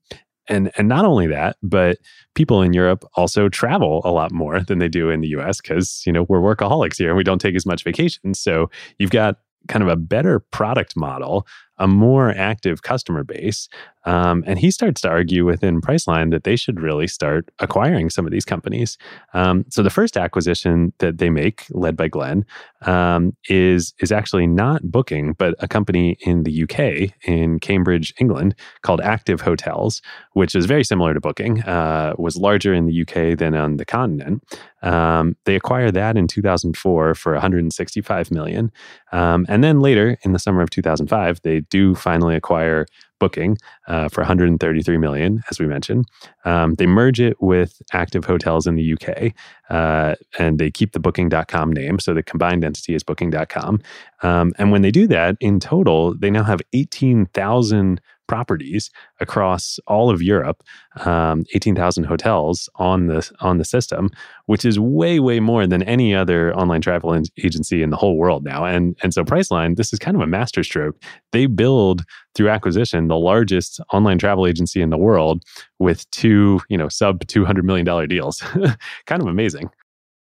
and and not only that, but people in Europe also travel a lot more than they do in the U.S. because you know we're workaholics here and we don't take as much vacation. So you've got kind of a better product model, a more active customer base. Um, and he starts to argue within Priceline that they should really start acquiring some of these companies. Um, so the first acquisition that they make, led by Glenn, um, is is actually not Booking, but a company in the UK in Cambridge, England, called Active Hotels, which is very similar to Booking. Uh, was larger in the UK than on the continent. Um, they acquired that in 2004 for 165 million, um, and then later in the summer of 2005, they do finally acquire Booking uh, for 133 million, as we mentioned. Um, they merge it with Active Hotels in the UK, uh, and they keep the Booking.com name, so the combined entity is Booking.com. Um, and when they do that, in total, they now have 18,000 properties across all of Europe, um, 18,000 hotels on the on the system, which is way way more than any other online travel agency in the whole world now. And and so Priceline, this is kind of a masterstroke. They build through acquisition the largest online travel agency in the world with two you know sub 200 million dollar deals. <laughs> kind of amazing.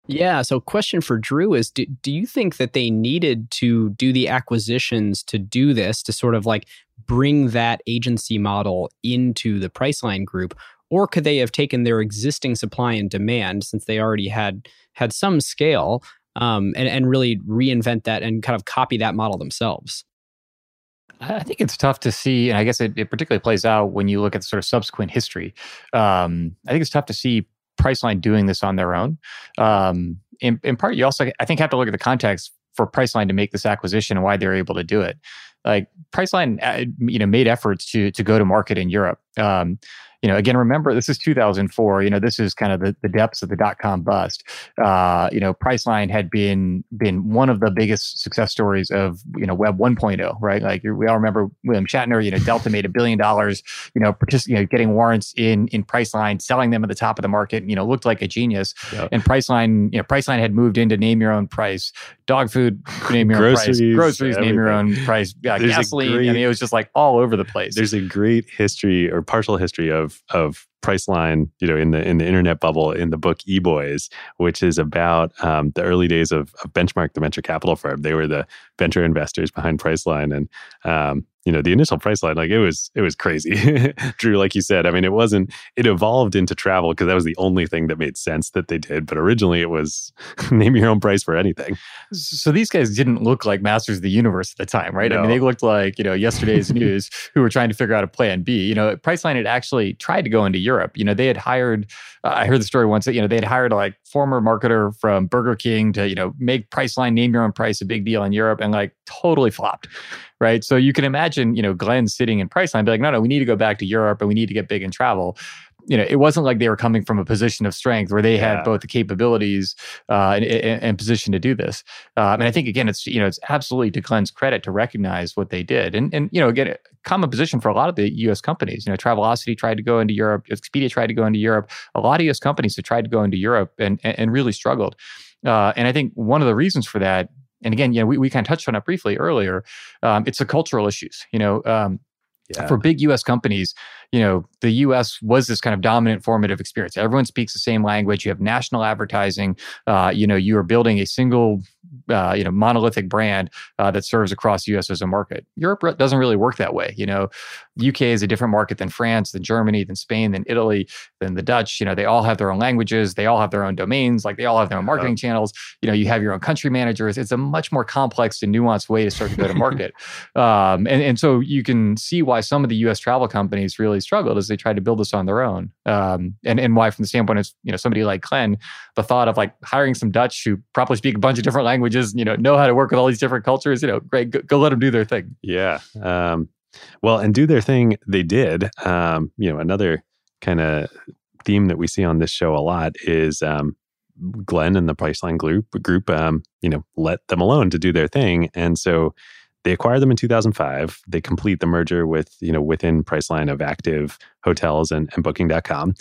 Yeah. So, question for Drew is do, do you think that they needed to do the acquisitions to do this, to sort of like bring that agency model into the Priceline group? Or could they have taken their existing supply and demand, since they already had had some scale, um, and, and really reinvent that and kind of copy that model themselves? I think it's tough to see, and I guess it, it particularly plays out when you look at sort of subsequent history. Um, I think it's tough to see Priceline doing this on their own. Um, in, in part, you also, I think, have to look at the context for Priceline to make this acquisition and why they're able to do it. Like Priceline, uh, you know, made efforts to to go to market in Europe. Um, you know, again, remember this is 2004. You know, this is kind of the, the depths of the dot com bust. Uh, you know, Priceline had been been one of the biggest success stories of you know Web 1.0, right? Like we all remember William Shatner. You know, Delta made a billion dollars. You know, partic- you know, getting warrants in in Priceline, selling them at the top of the market. You know, looked like a genius. Yep. And Priceline, you know, Priceline had moved into name your own price, dog food, name your own price, Groceries, groceries, name your own price, yeah, gasoline. I mean, it was just like all over the place. There's a great history or partial history of of Priceline, you know, in the in the internet bubble in the book E Boys, which is about um, the early days of, of, Benchmark, the venture capital firm. They were the venture investors behind Priceline, and um, you know the initial Priceline like it was it was crazy. <laughs> Drew like you said i mean it wasn't it evolved into travel because that was the only thing that made sense that they did but originally it was <laughs> name your own price for anything. So these guys didn't look like masters of the universe at the time right? No. i mean they looked like you know yesterday's <laughs> news who were trying to figure out a plan b. You know priceline had actually tried to go into europe. You know they had hired uh, i heard the story once that you know they had hired like former marketer from burger king to you know make priceline name your own price a big deal in europe and like totally flopped right? So you can imagine, you know, Glenn sitting in Priceline, be like, no, no, we need to go back to Europe and we need to get big in travel. You know, it wasn't like they were coming from a position of strength where they yeah. had both the capabilities uh, and, and, position to do this. Um, and I think again, it's you know, it's absolutely to Glenn's credit to recognize what they did. And and you know, again, a common position for a lot of the U.S. companies. You know, Travelocity tried to go into Europe, Expedia tried to go into Europe. A lot of U.S. companies have tried to go into Europe and and, and really struggled. Uh, and I think one of the reasons for that and again, you know, we, we kind of touched on it briefly earlier. Um, it's the cultural issues. You know, um, yeah. for big U.S. companies, you know, the US was this kind of dominant formative experience. Everyone speaks the same language. You have national advertising. Uh, you know, you are building a single, uh, you know, monolithic brand uh, that serves across the US as a market. Europe doesn't really work that way. You know, UK is a different market than France, than Germany, than Spain, than Italy, than the Dutch. You know, they all have their own languages. They all have their own domains. Like they all have their own marketing channels. You know, you have your own country managers. It's a much more complex and nuanced way to start to go to <laughs> market. um, and, and so you can see why some of the US travel companies really struggled as they tried to build this on their own. Um, and, and why, from the standpoint of you know somebody like Glenn, the thought of like hiring some Dutch who probably speak a bunch of different languages, you know, know how to work with all these different cultures, you know, great, go, go let them do their thing. Yeah. Um, well, and do their thing, they did. Um, you know, another kind of theme that we see on this show a lot is um, Glenn and the Priceline group group, um, you know, let them alone to do their thing, and so they acquire them in 2005. They complete the merger with, you know, within Priceline of active hotels and, and booking.com.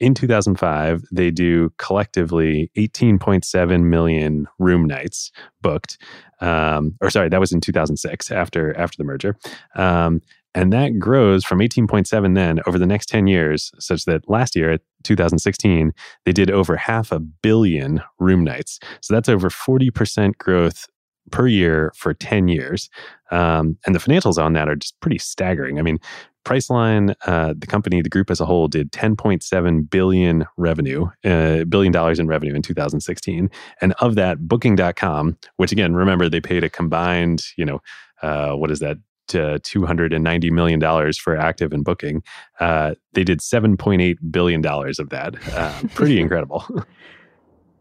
In 2005, they do collectively 18.7 million room nights booked. Um, or sorry, that was in 2006 after after the merger. Um, and that grows from 18.7 then over the next 10 years, such that last year, 2016, they did over half a billion room nights. So that's over 40% growth per year for 10 years. Um, and the financials on that are just pretty staggering. I mean, Priceline, uh, the company, the group as a whole, did 10.7 billion revenue, uh, billion dollars in revenue in 2016, and of that, Booking.com, which again, remember they paid a combined, you know, uh, what is that, uh, $290 million for active and booking. Uh, they did $7.8 billion of that. Uh, pretty <laughs> incredible. <laughs>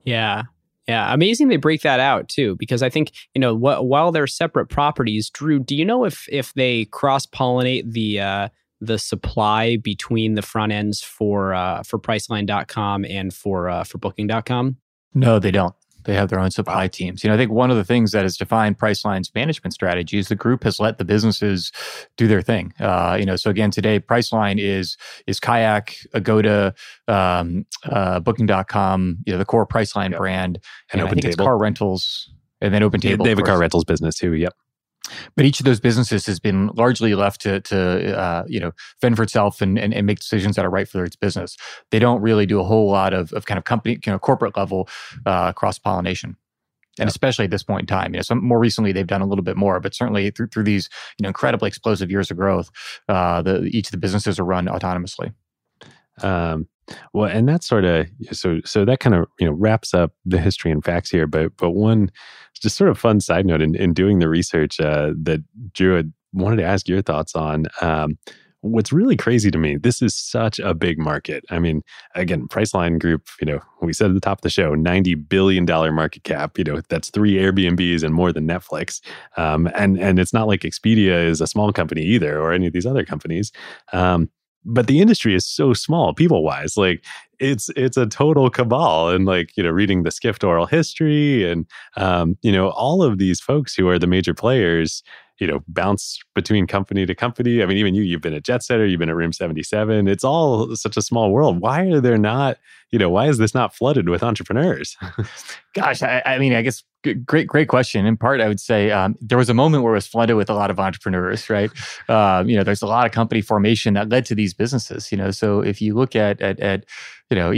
Yeah. Yeah, amazing they break that out too, because I think you know wh- while they're separate properties, Drew, do you know if if they cross pollinate the uh, the supply between the front ends for uh, for Priceline.com and for uh, for Booking.com? No, they don't. They have their own supply teams. You know, I think one of the things that has defined Priceline's management strategy is the group has let the businesses do their thing. Uh, you know, so again, today Priceline is is Kayak, Agoda, um, uh, Booking.com, you know, the core Priceline yep. brand, and, and Open Table. car rentals, and then Open Table. They have a car rentals business too. Yep. But each of those businesses has been largely left to, to uh, you know, fend for itself and, and, and, make decisions that are right for its business. They don't really do a whole lot of, of kind of company, you know, corporate level uh, cross pollination. And especially at this point in time, you know, some more recently they've done a little bit more, but certainly through through these you know incredibly explosive years of growth, uh, the each of the businesses are run autonomously. Um, well, and that sort of so so that kind of you know wraps up the history and facts here. But but one just sort of fun side note in, in doing the research uh, that Drew had wanted to ask your thoughts on. Um, what's really crazy to me, this is such a big market. I mean, again, Priceline Group, you know, we said at the top of the show, $90 billion market cap, you know, that's three Airbnbs and more than Netflix. Um, and, and it's not like Expedia is a small company either or any of these other companies. Um, but the industry is so small people wise like it's it's a total cabal and like you know reading the skift oral history and um, you know all of these folks who are the major players you know bounce between company to company. I mean even you you've been at jetsetter you've been at room 77 it's all such a small world. Why are there not you know why is this not flooded with entrepreneurs? <laughs> Gosh I, I, mean i guess great, great question. In part, I would say um, there was a moment where it was flooded with a lot of entrepreneurs, right? Um, you know, there's a lot of company formation that led to these businesses. You know, so if you look at at, at you know,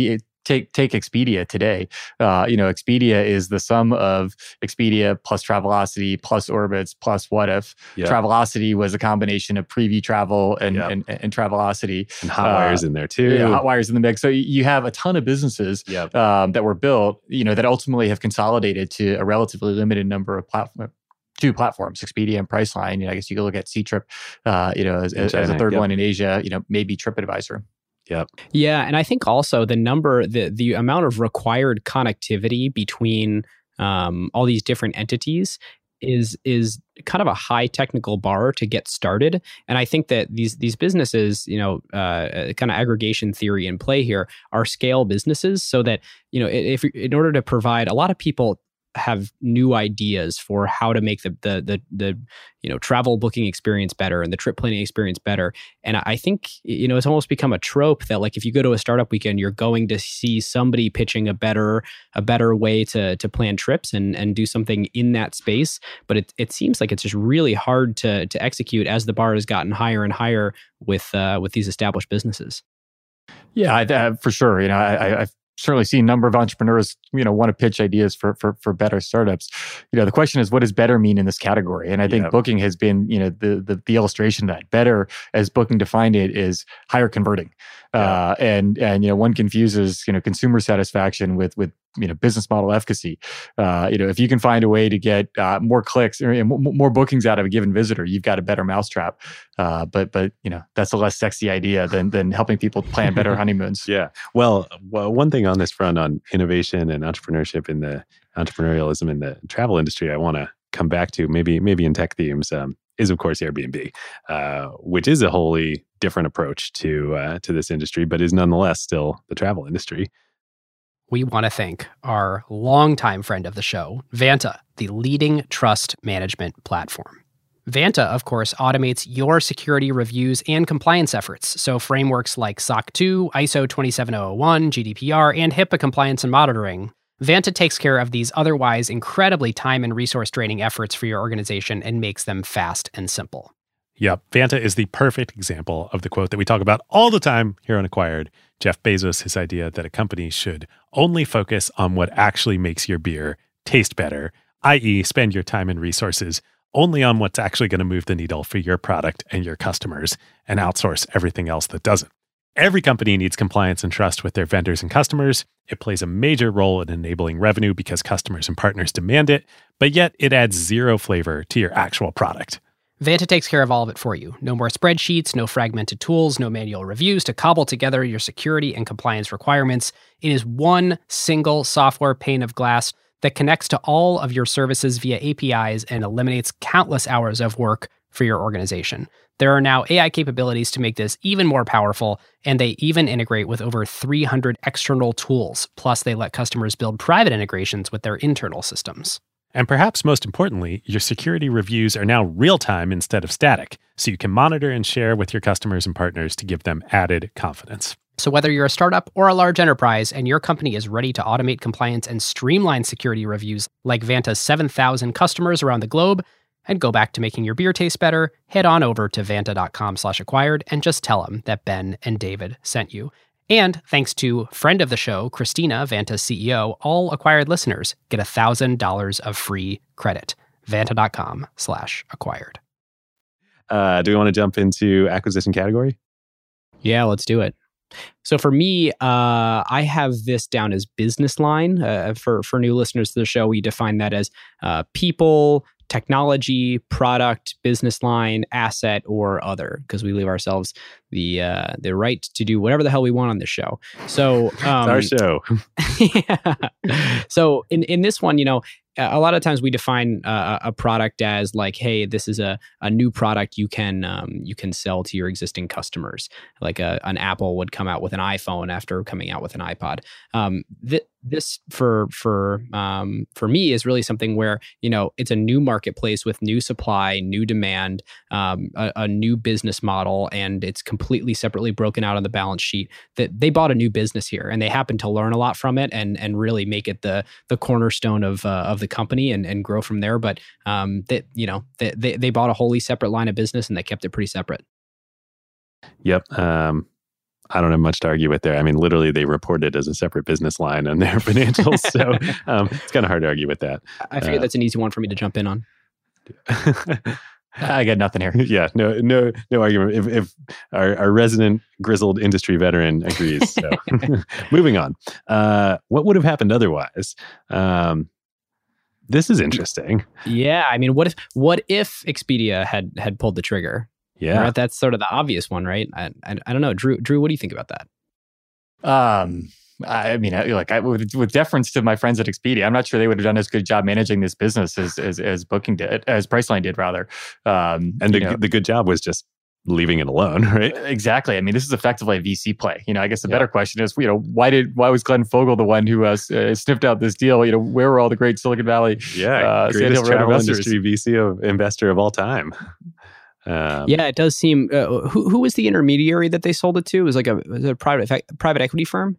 take take Expedia today. Uh, you know, Expedia is the sum of Expedia plus Travelocity plus Orbitz plus Wotif. Yep. Travelocity was a combination of Preview Travel and yep. and, and, Travelocity. And Hotwire's uh, in there too. Yeah, Hotwire's in the mix. So you have a ton of businesses yep. um, that were built, you know, that ultimately have consolidated to a relatively limited number of platforms two platforms, Expedia and Priceline. You know, I guess you could look at Ctrip, uh, you know, as, as, a third yep. one in Asia. You know, maybe TripAdvisor. Yep. Yeah, and I think also the number, the the amount of required connectivity between um, all these different entities is is kind of a high technical bar to get started and i think that these these businesses you know uh, kind of aggregation theory in play here are scale businesses so that you know if in order to provide a lot of people have new ideas for how to make the, the the the, you know travel booking experience better and the trip planning experience better. And I think you know it's almost become a trope that like if you go to a startup weekend, you're going to see somebody pitching a better a better way to to plan trips and and do something in that space. But it it seems like it's just really hard to to execute as the bar has gotten higher and higher with uh, with these established businesses. Yeah, I, uh, for sure. You know, I, I've certainly seen a number of entrepreneurs, you know, want to pitch ideas for for for better startups. You know, the question is, what does better mean in this category? And I think yep. booking has been, you know, the, the the illustration of that. Better, as booking defined it, is higher converting. Yeah. Uh, and and you know, one confuses you know consumer satisfaction with with you know business model efficacy. Uh, you know, if you can find a way to get uh, more clicks or more bookings out of a given visitor, you've got a better mousetrap. Uh, but but you know that's a less sexy idea than than helping people plan better <laughs> honeymoons. Yeah. Well, well, one thing on this front on innovation and entrepreneurship in the entrepreneurialism in the travel industry, I want to come back to maybe maybe in tech themes. Um, is of course Airbnb, uh, which is a wholly different approach to uh, to this industry, but is nonetheless still the travel industry we want to thank our longtime friend of the show, Vanta, the leading trust management platform. Vanta, of course, automates your security reviews and compliance efforts. So, frameworks like SOC 2, ISO 27001, GDPR, and HIPAA compliance and monitoring. Vanta takes care of these otherwise incredibly time and resource draining efforts for your organization and makes them fast and simple. Yep. Vanta is the perfect example of the quote that we talk about all the time here on Acquired. Jeff Bezos, his idea that a company should only focus on what actually makes your beer taste better, i.e., spend your time and resources only on what's actually going to move the needle for your product and your customers and outsource everything else that doesn't. Every company needs compliance and trust with their vendors and customers. It plays a major role in enabling revenue because customers and partners demand it, but yet it adds zero flavor to your actual product. Vanta takes care of all of it for you. No more spreadsheets, no fragmented tools, no manual reviews to cobble together your security and compliance requirements. It is one single software pane of glass that connects to all of your services via APIs and eliminates countless hours of work for your organization. There are now AI capabilities to make this even more powerful, and they even integrate with over 300 external tools. Plus, they let customers build private integrations with their internal systems. And perhaps most importantly, your security reviews are now real time instead of static, so you can monitor and share with your customers and partners to give them added confidence. So, whether you're a startup or a large enterprise and your company is ready to automate compliance and streamline security reviews like Vanta's 7,000 customers around the globe, and go back to making your beer taste better, head on over to vanta.com slash acquired and just tell them that Ben and David sent you. And thanks to friend of the show, Christina, Vanta's CEO, all acquired listeners get $1,000 of free credit. Vanta.com slash acquired. Uh, do we want to jump into acquisition category? Yeah, let's do it. So for me, uh, I have this down as business line. Uh, for for new listeners to the show, we define that as uh, people, technology, product, business line, asset, or other, because we leave ourselves the uh, the right to do whatever the hell we want on this show. So um, our show. <laughs> yeah. So in in this one, you know, a lot of times we define uh, a product as like, hey, this is a, a new product you can um, you can sell to your existing customers. Like a, an Apple would come out with an iPhone after coming out with an iPod. Um, th- this for for um, for me is really something where you know it's a new marketplace with new supply, new demand, um, a, a, new business model, and it's completely separately broken out on the balance sheet. That they bought a new business here, and they happen to learn a lot from it, and and really make it the the cornerstone of uh, of the company and and grow from there. But um, that you know they, they they bought a wholly separate line of business, and they kept it pretty separate. Yep. Um, I don't have much to argue with there. I mean, literally, they report it as a separate business line in their <laughs> financials. so <laughs> um, it's kind of hard to argue with that. I figure uh, that's an easy one for me to jump in on. <laughs> I got nothing here. Yeah, no, no, no argument. If, if our, our, resident grizzled industry veteran agrees, so moving on. Uh, what would have happened otherwise? Um, this is interesting. Yeah, I mean, what if what if Expedia had had pulled the trigger? Yeah, right? that's sort of the obvious one, right? I, I, I don't know, Drew. Drew, what do you think about that? Um, I mean, like I, with, with, deference to my friends at Expedia, I'm not sure they would have done as good a job managing this business as as, as Booking did, as Priceline did, rather. Um, and the, the good job was just leaving it alone, <laughs> right? Exactly. I mean, this is effectively a VC play. You know, I guess the yeah. better question is, you know, why did why was Glenn Fogel the one who uh, uh, sniffed out this deal? You know, where were all the great Silicon Valley, yeah, uh, greatest travel industry VC of investor of all time? Um, yeah, it does seem. Uh, who who was the intermediary that they sold it to? It was like a, was a private private equity firm.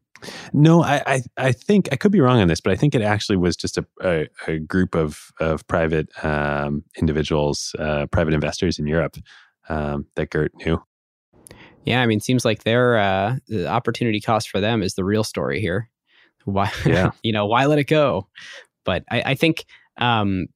No, I, I, I think I could be wrong on this, but I think it actually was just a a, a group of of private um, individuals, uh, private investors in Europe um, that Geert knew. Yeah, I mean, seems like their uh, the opportunity cost for them is the real story here. Why, yeah. <laughs> you know, why let it go? But I, I think um,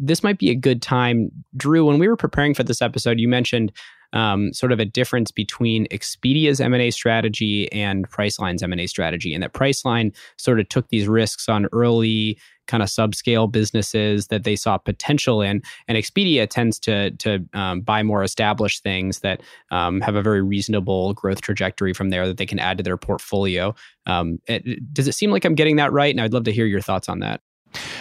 this might be a good time. Drew, when we were preparing for this episode, you mentioned um, sort of a difference between Expedia's M&A strategy and Priceline's M&A strategy, and that Priceline sort of took these risks on early kind of subscale businesses that they saw potential in, and Expedia tends to to um, buy more established things that um, have a very reasonable growth trajectory from there that they can add to their portfolio. Um, it, does it seem like I'm getting that right? And I'd love to hear your thoughts on that.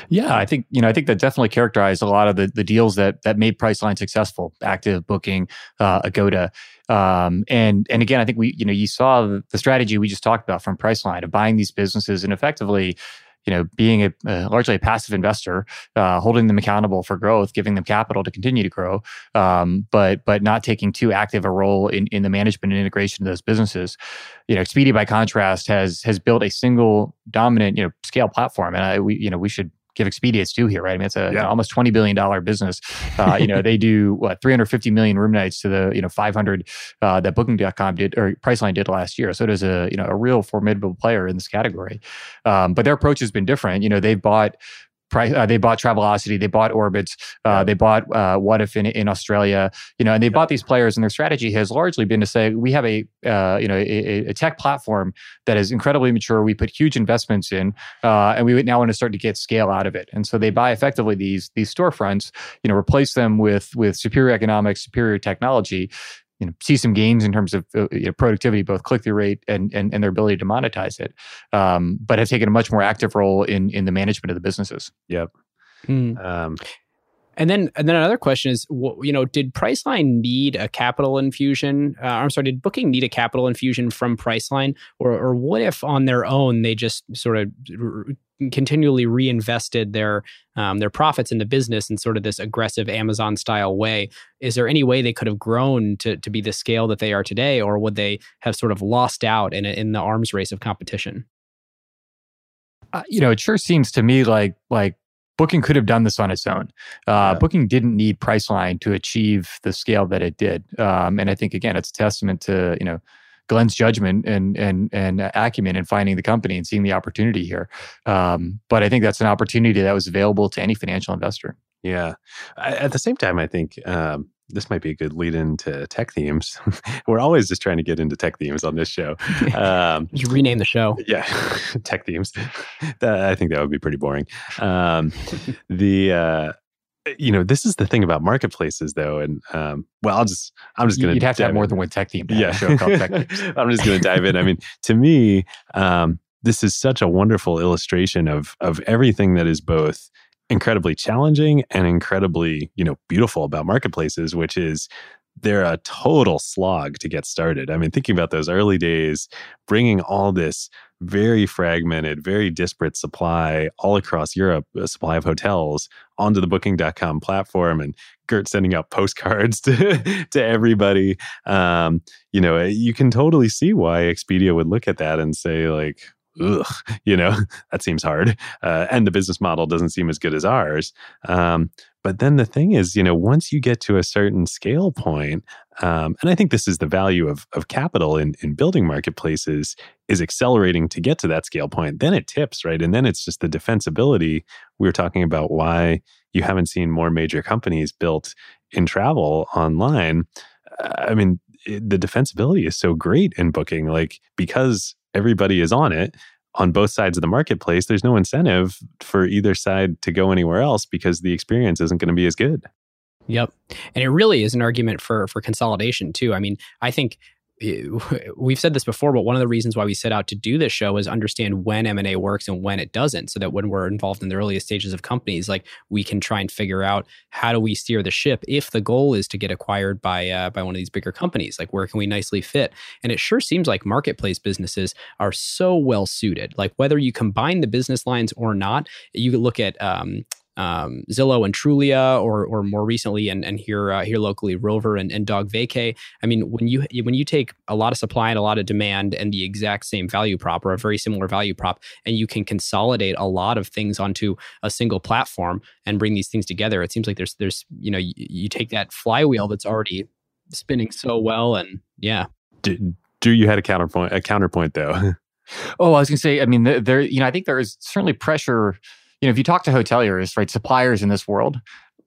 Yeah, I think you know I think that definitely characterized a lot of the the deals that that made Priceline successful. Active Booking, uh, Agoda, um, and and again, I think we you know you saw the, strategy we just talked about from Priceline of buying these businesses and effectively you know, being a uh, largely a passive investor, uh, holding them accountable for growth, giving them capital to continue to grow, um, but but not taking too active a role in, in the management and integration of those businesses. You know, Expedia by contrast has has built a single dominant you know scale platform, and I, we you know we should give Expedia its due here, right? I mean, it's a yeah. almost twenty billion dollar business. Uh, you know, <laughs> they do what three hundred fifty million room nights to the you know five hundred uh, that Booking.com did or Priceline did last year. So it is a you know a real formidable player in this category. Um, but their approach has been different. You know, they've bought price. Uh, they bought Travelocity, they bought Orbitz, uh, they bought uh, Wotif in, in Australia. You know, and they bought these players, and their strategy has largely been to say we have a uh, you know a, a, tech platform that is incredibly mature. We put huge investments in, uh, and we now want to start to get scale out of it. And so they buy effectively these these storefronts, you know, replace them with with superior economics, superior technology, you know see some gains in terms of uh, you know, productivity, both click through rate and, and and their ability to monetize it, um, but have taken a much more active role in in the management of the businesses. Yep. Mm. Um, and then, and then another question is, you know, did Priceline need a capital infusion? Uh, I'm sorry, did Booking need a capital infusion from Priceline, or or what if on their own they just sort of continually reinvested their um, their profits in the business in sort of this aggressive Amazon style way? Is there any way they could have grown to to be the scale that they are today, or would they have sort of lost out in in the arms race of competition? Uh, you know, it sure seems to me like like Booking could have done this on its own. Uh, yeah. Booking didn't need Priceline to achieve the scale that it did, um, and I think again, it's a testament to you know Glenn's judgment and and and acumen in finding the company and seeing the opportunity here. Um, but I think that's an opportunity that was available to any financial investor. Yeah. At the same time, I think um, this might be a good lead into tech themes. <laughs> We're always just trying to get into tech themes on this show. <laughs> Um, you rename the show. Yeah, <laughs> tech themes. That, I think that would be pretty boring. Um, the uh, you know this is the thing about marketplaces though and um, well i'll just i'm just gonna you'd have to have more than one tech theme yeah i'm just gonna dive in i mean to me um, this is such a wonderful illustration of of everything that is both incredibly challenging and incredibly, you know, beautiful about marketplaces, which is they're a total slog to get started. I mean, thinking about those early days, bringing all this very fragmented, very disparate supply all across Europe, a supply of hotels onto the booking.com platform and Geert sending out <laughs> postcards to, to everybody. Um, you know, you can totally see why Expedia would look at that and say, like, ugh, you know, <laughs> that seems hard. Uh, and the business model doesn't seem as good as ours. Um, but then the thing is, you know, once you get to a certain scale point, um, and I think this is the value of, of capital in, in building marketplaces, is accelerating to get to that scale point. Then it tips, right? And then it's just the defensibility. We were talking about why you haven't seen more major companies built in travel online. I mean, the defensibility is so great in booking, like because everybody is on it on both sides of the marketplace, there's no incentive for either side to go anywhere else because the experience isn't going to be as good. Yep. And it really is an argument for for consolidation too. I mean, I think <laughs> we've said this before, but one of the reasons why we set out to do this show is understand when M&A works and when it doesn't so that when we're involved in the earliest stages of companies, like we can try and figure out how do we steer the ship if the goal is to get acquired by uh, by one of these bigger companies, like where can we nicely fit? And it sure seems like marketplace businesses are so well suited. Like whether you combine the business lines or not, you look at um, um, Zillow and Trulia, or or more recently, and and here uh, here locally, Rover and, and DogVacay. I mean, when you when you take a lot of supply and a lot of demand and the exact same value prop or a very similar value prop, and you can consolidate a lot of things onto a single platform and bring these things together, it seems like there's there's you know you, you take that flywheel that's already spinning so well, and yeah. Do you had a counterpoint a counterpoint though. <laughs> Oh, I was going to say, I mean, there, you know, I think there is certainly pressure you know, if you talk to hoteliers, right, suppliers in this world,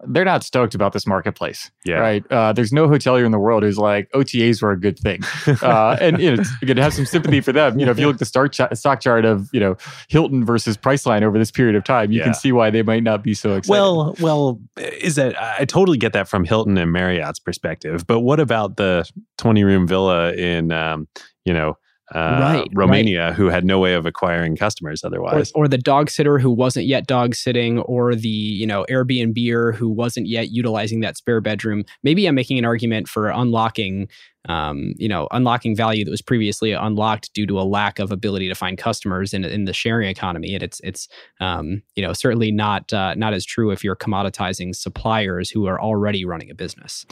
they're not stoked about this marketplace. Yeah. Right. Uh, there's no hotelier in the world who's like OTAs were a good thing, <laughs> uh, and you know you're have some sympathy for them. You know, if you look at the stock, ch- stock chart of you know Hilton versus Priceline over this period of time, you yeah. can see why they might not be so excited. Well, well, is that I totally get that from Hilton and Marriott's perspective, but what about the 20 room villa in um, you know uh, right, Romania right. who had no way of acquiring customers otherwise. Or, or, the dog sitter who wasn't yet dog sitting, or the you know Airbnb who wasn't yet utilizing that spare bedroom. Maybe I'm making an argument for unlocking um, you know, unlocking value that was previously unlocked due to a lack of ability to find customers in, in the sharing economy. And it's it's um, you know certainly not uh, not as true if you're commoditizing suppliers who are already running a business.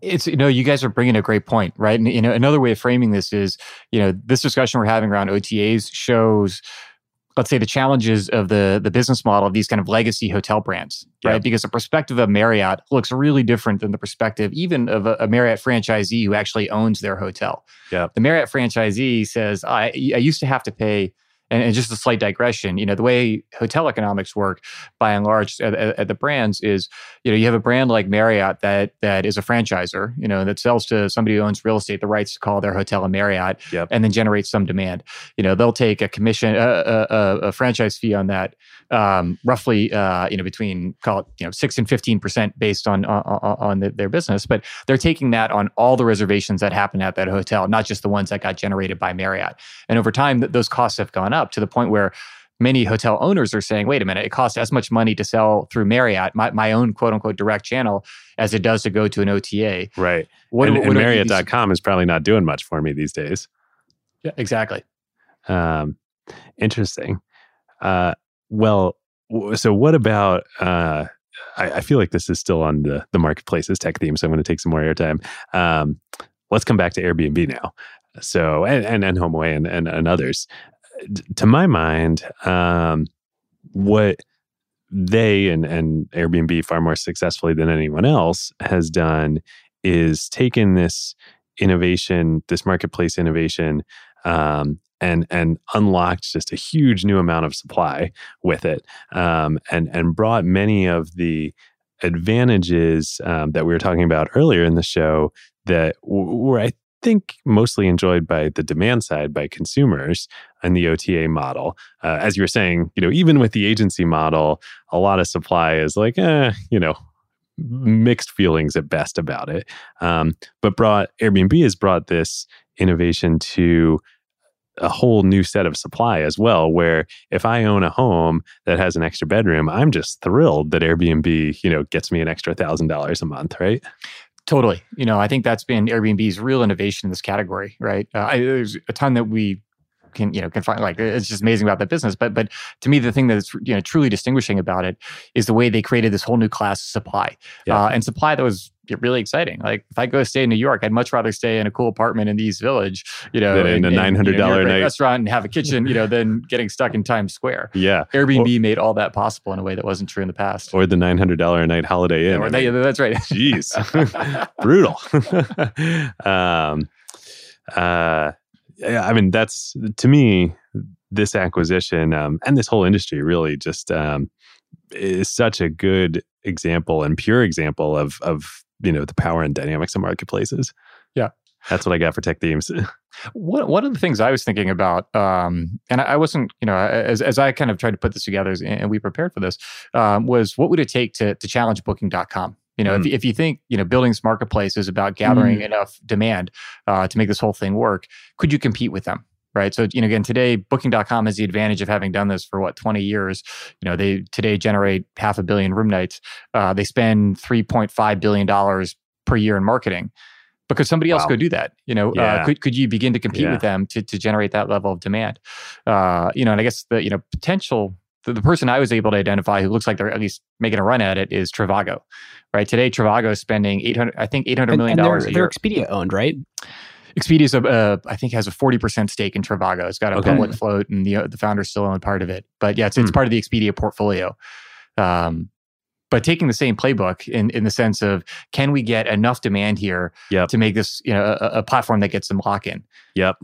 It's you know you guys are bringing a great point, right? And you know another way of framing this is you know this discussion we're having around OTAs shows let's say the challenges of the the business model of these kind of legacy hotel brands right? Yep. because the perspective of marriott looks really different than the perspective even of a, a marriott franchisee who actually owns their hotel. Yeah. The marriott franchisee says I, I used to have to pay and, and, just a slight digression, you know, the way hotel economics work by and large at, at, the brands is, you know, you have a brand like Marriott that that is a franchisor, you know, that sells to somebody who owns real estate the rights to call their hotel a Marriott, yep. and then generates some demand. You know, they'll take a commission, a, a, a franchise fee on that, um, roughly, uh, you know, between call it, you know, six and fifteen percent based on on, on the, their business, but they're taking that on all the reservations that happen at that hotel, not just the ones that got generated by Marriott. And over time, th- those costs have gone up up to the point where many hotel owners are saying, wait a minute, it costs as much money to sell through Marriott, my, my own quote unquote direct channel, as it does to go to an OTA. Right. What, and, what, and Marriott.com is probably not doing much for me these days. Yeah, exactly. Um, interesting. Uh, well, so what about, uh, I, I, feel like this is still on the, the marketplaces tech theme, so I'm going to take some more airtime. Um, let's come back to Airbnb now. So, and, and, and HomeAway and, and, and others to my mind, um, what they and, and Airbnb far more successfully than anyone else has done is taken this innovation, this marketplace innovation, um, and and unlocked just a huge new amount of supply with it, um, and and brought many of the advantages um, that we were talking about earlier in the show that were I think mostly enjoyed by the demand side by consumers and the OTA model. Uh, as you were saying, you know, even with the agency model, a lot of supply is like, eh, you know, mixed feelings at best about it. Um, but brought Airbnb has brought this innovation to a whole new set of supply as well where if i own a home that has an extra bedroom i'm just thrilled that airbnb you know gets me an extra thousand dollars a month right Totally. You know, I think that's been Airbnb's real innovation in this category, right? Uh, I, there's a ton that we can you know can find like it's just amazing about that business. But but to me, the thing that's you know truly distinguishing about it is the way they created this whole new class of supply Yeah. uh, and supply that was really exciting. Like if I go stay in New York, I'd much rather stay in a cool apartment in the East Village, you know, in a and, you know, $900 near a night. restaurant and have a <laughs> kitchen, you know, than getting stuck in Times Square. Yeah. Airbnb made all that possible in a way that wasn't true in the past. Or the $900 a night holiday inn. Or they- mean, that's right. Jeez. <laughs> <laughs> Brutal. um, uh, yeah, I mean, that's to me, this acquisition um, and this whole industry really just um, is such a good example and pure example of, of, you know, the power and dynamics of marketplaces. Yeah. That's what I got for tech themes. <laughs> One, one of the things I was thinking about, um, and I I wasn't, you know, as, as I kind of tried to put this together as- and we prepared for this, um, was what would it take to, to challenge booking.com? You know, if, Mm. if you think, you know, building this marketplace is about gathering enough demand uh, to make this whole thing work, could you compete with them? Right. So, you know, again, today, booking.com has the advantage of having done this for what, 20 years. You know, they today generate half a billion room nights. Uh, they spend $3.5 billion per year in marketing. But could somebody else Wow. go do that? You know, Yeah. uh, could could you begin to compete Yeah. with them to to generate that level of demand? Uh, you know, and I guess the you know potential. The, the person I was able to identify who looks like they're at least making a run at it is Trivago, right? Today, Trivago is spending eight hundred, I think eight hundred And, million and dollars they're, they're. Expedia owned, right? Expedia's a, uh, I think has a forty percent stake in Trivago. It's got a Okay. public float, and the uh, the founders still own part of it. But yeah, it's it's Hmm. part of the Expedia portfolio. Um, but taking the same playbook in in the sense of can we get enough demand here Yep. to make this you know a, a platform that gets them lock in? Yep.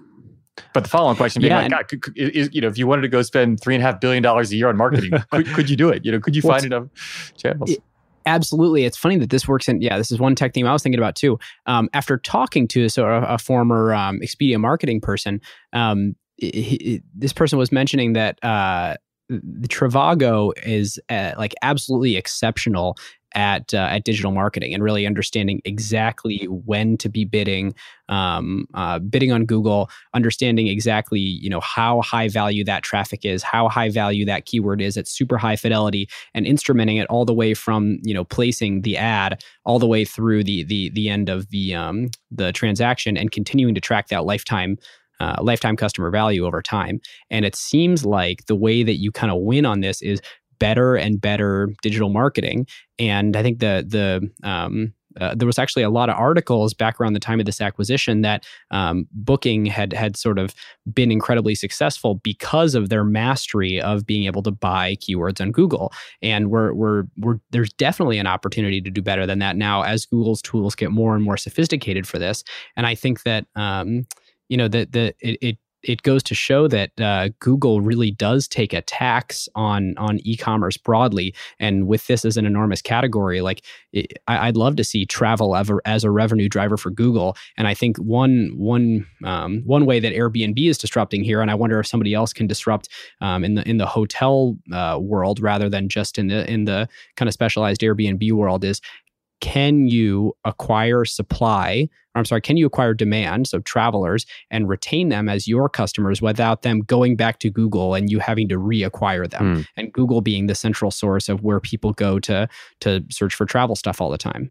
But the follow-on question being Yeah, like, God, could, could, is, you know, if you wanted to go spend three and a half billion dollars a year on marketing, <laughs> could, could you do it? You know, could you Well, find enough channels? it- Absolutely. It's funny that this works in, yeah, this is one tech theme I was thinking about too. Um, after talking to so a, a former um, Expedia marketing person, um, he- this person was mentioning that uh, the Trivago is uh, like absolutely exceptional at uh, at digital marketing and really understanding exactly when to be bidding, um, uh, bidding on Google, understanding exactly you know how high value that traffic is, how high value that keyword is at super high fidelity, and instrumenting it all the way from you know placing the ad all the way through the the the end of the um, the transaction and continuing to track that lifetime uh, lifetime customer value over time. And it seems like the way that you kind of win on this is better and better digital marketing. And I think the the um, uh, there was actually a lot of articles back around the time of this acquisition that um, Booking had had sort of been incredibly successful because of their mastery of being able to buy keywords on Google. And we're we're we're there's definitely an opportunity to do better than that now as Google's tools get more and more sophisticated for this. And I think that um, you know that the it, it it goes to show that uh, Google really does take a tax on on e-commerce broadly, and with this as an enormous category, like it, I, I'd love to see travel ever as a revenue driver for Google. And I think one one um, one way that Airbnb is disrupting here, and I wonder if somebody else can disrupt um, in the in the hotel uh, world rather than just in the in the kind of specialized Airbnb world, is can you acquire supply I'm sorry, can you acquire demand, so travelers, and retain them as your customers without them going back to Google and you having to reacquire them? Hmm. And Google being the central source of where people go to to search for travel stuff all the time.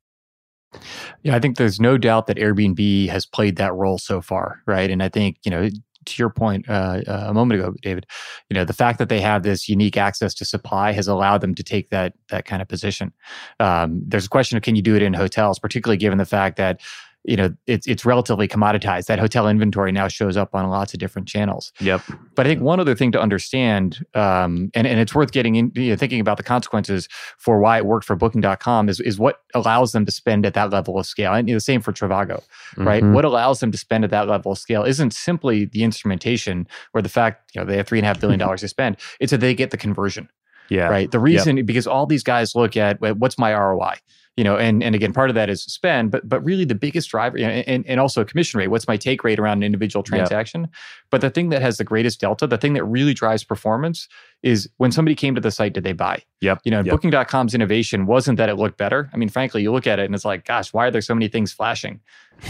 Yeah, I think there's no doubt that Airbnb has played that role so far, right? And I think you know, to your point uh, uh, a moment ago, David, you know, the fact that they have this unique access to supply has allowed them to take that that kind of position. Um, there's a question of can you do it in hotels, particularly given the fact that you know it's it's relatively commoditized. That hotel inventory now shows up on lots of different channels. Yep. But I think one other thing to understand, um, and, and it's worth getting in, you know, thinking about the consequences for why it worked for Booking.com is, is what allows them to spend at that level of scale. And you know, the same for Trivago, right? Mhm. What allows them to spend at that level of scale isn't simply the instrumentation or the fact, you know, they have three and a half billion dollars to spend. It's that they get the conversion Yeah. right? The reason because all these guys look at what's my ROI, you know, and and again, part of that is spend, but but really the biggest driver, you know, and and also commission rate. What's my take rate around an individual Yep. transaction? But the thing that has the greatest delta, the thing that really drives performance, is when somebody came to the site, did they buy? Yep. You know, Yep. Booking.com's innovation wasn't that it looked better. I mean, frankly, you look at it and it's like, gosh, why are there so many things flashing?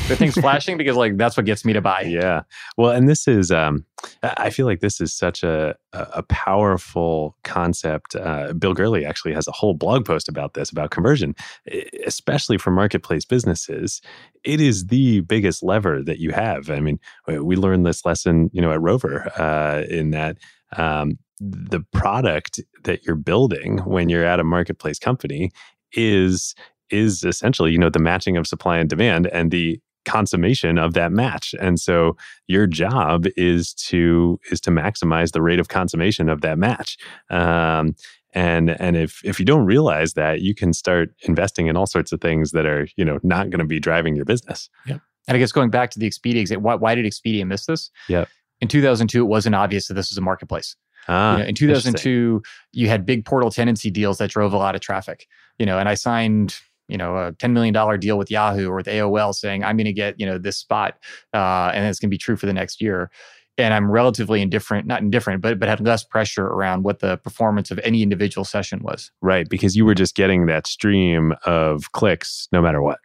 The thing's flashing because like that's what gets me to buy. Yeah. Well, and this is, um, I feel like this is such a a powerful concept. Uh, Bill Gurley actually has a whole blog post about this, about conversion, especially for marketplace businesses. It is the biggest lever that you have. I mean, we learned this lesson, you know, at Rover, uh, in that um, the product that you're building when you're at a marketplace company is is essentially you know the matching of supply and demand and the consummation of that match. And so your job is to is to maximize the rate of consummation of that match. Um, and and if if you don't realize that you can start investing in all sorts of things that are you know not going to be driving your business. Yeah and i guess going back to the expedia why, why did expedia miss this? Yeah in 2002 it wasn't obvious that this was a marketplace. Ah, you know, in 2002, you had big portal tenancy deals that drove a lot of traffic. You know, and I signed you know a $10 million deal with yahoo or with aol saying i'm going to get you know this spot uh, and it's going to be true for the next year. And i'm relatively indifferent not indifferent but but had less pressure around what the performance of any individual session was. Right because you were just getting that stream of clicks no matter what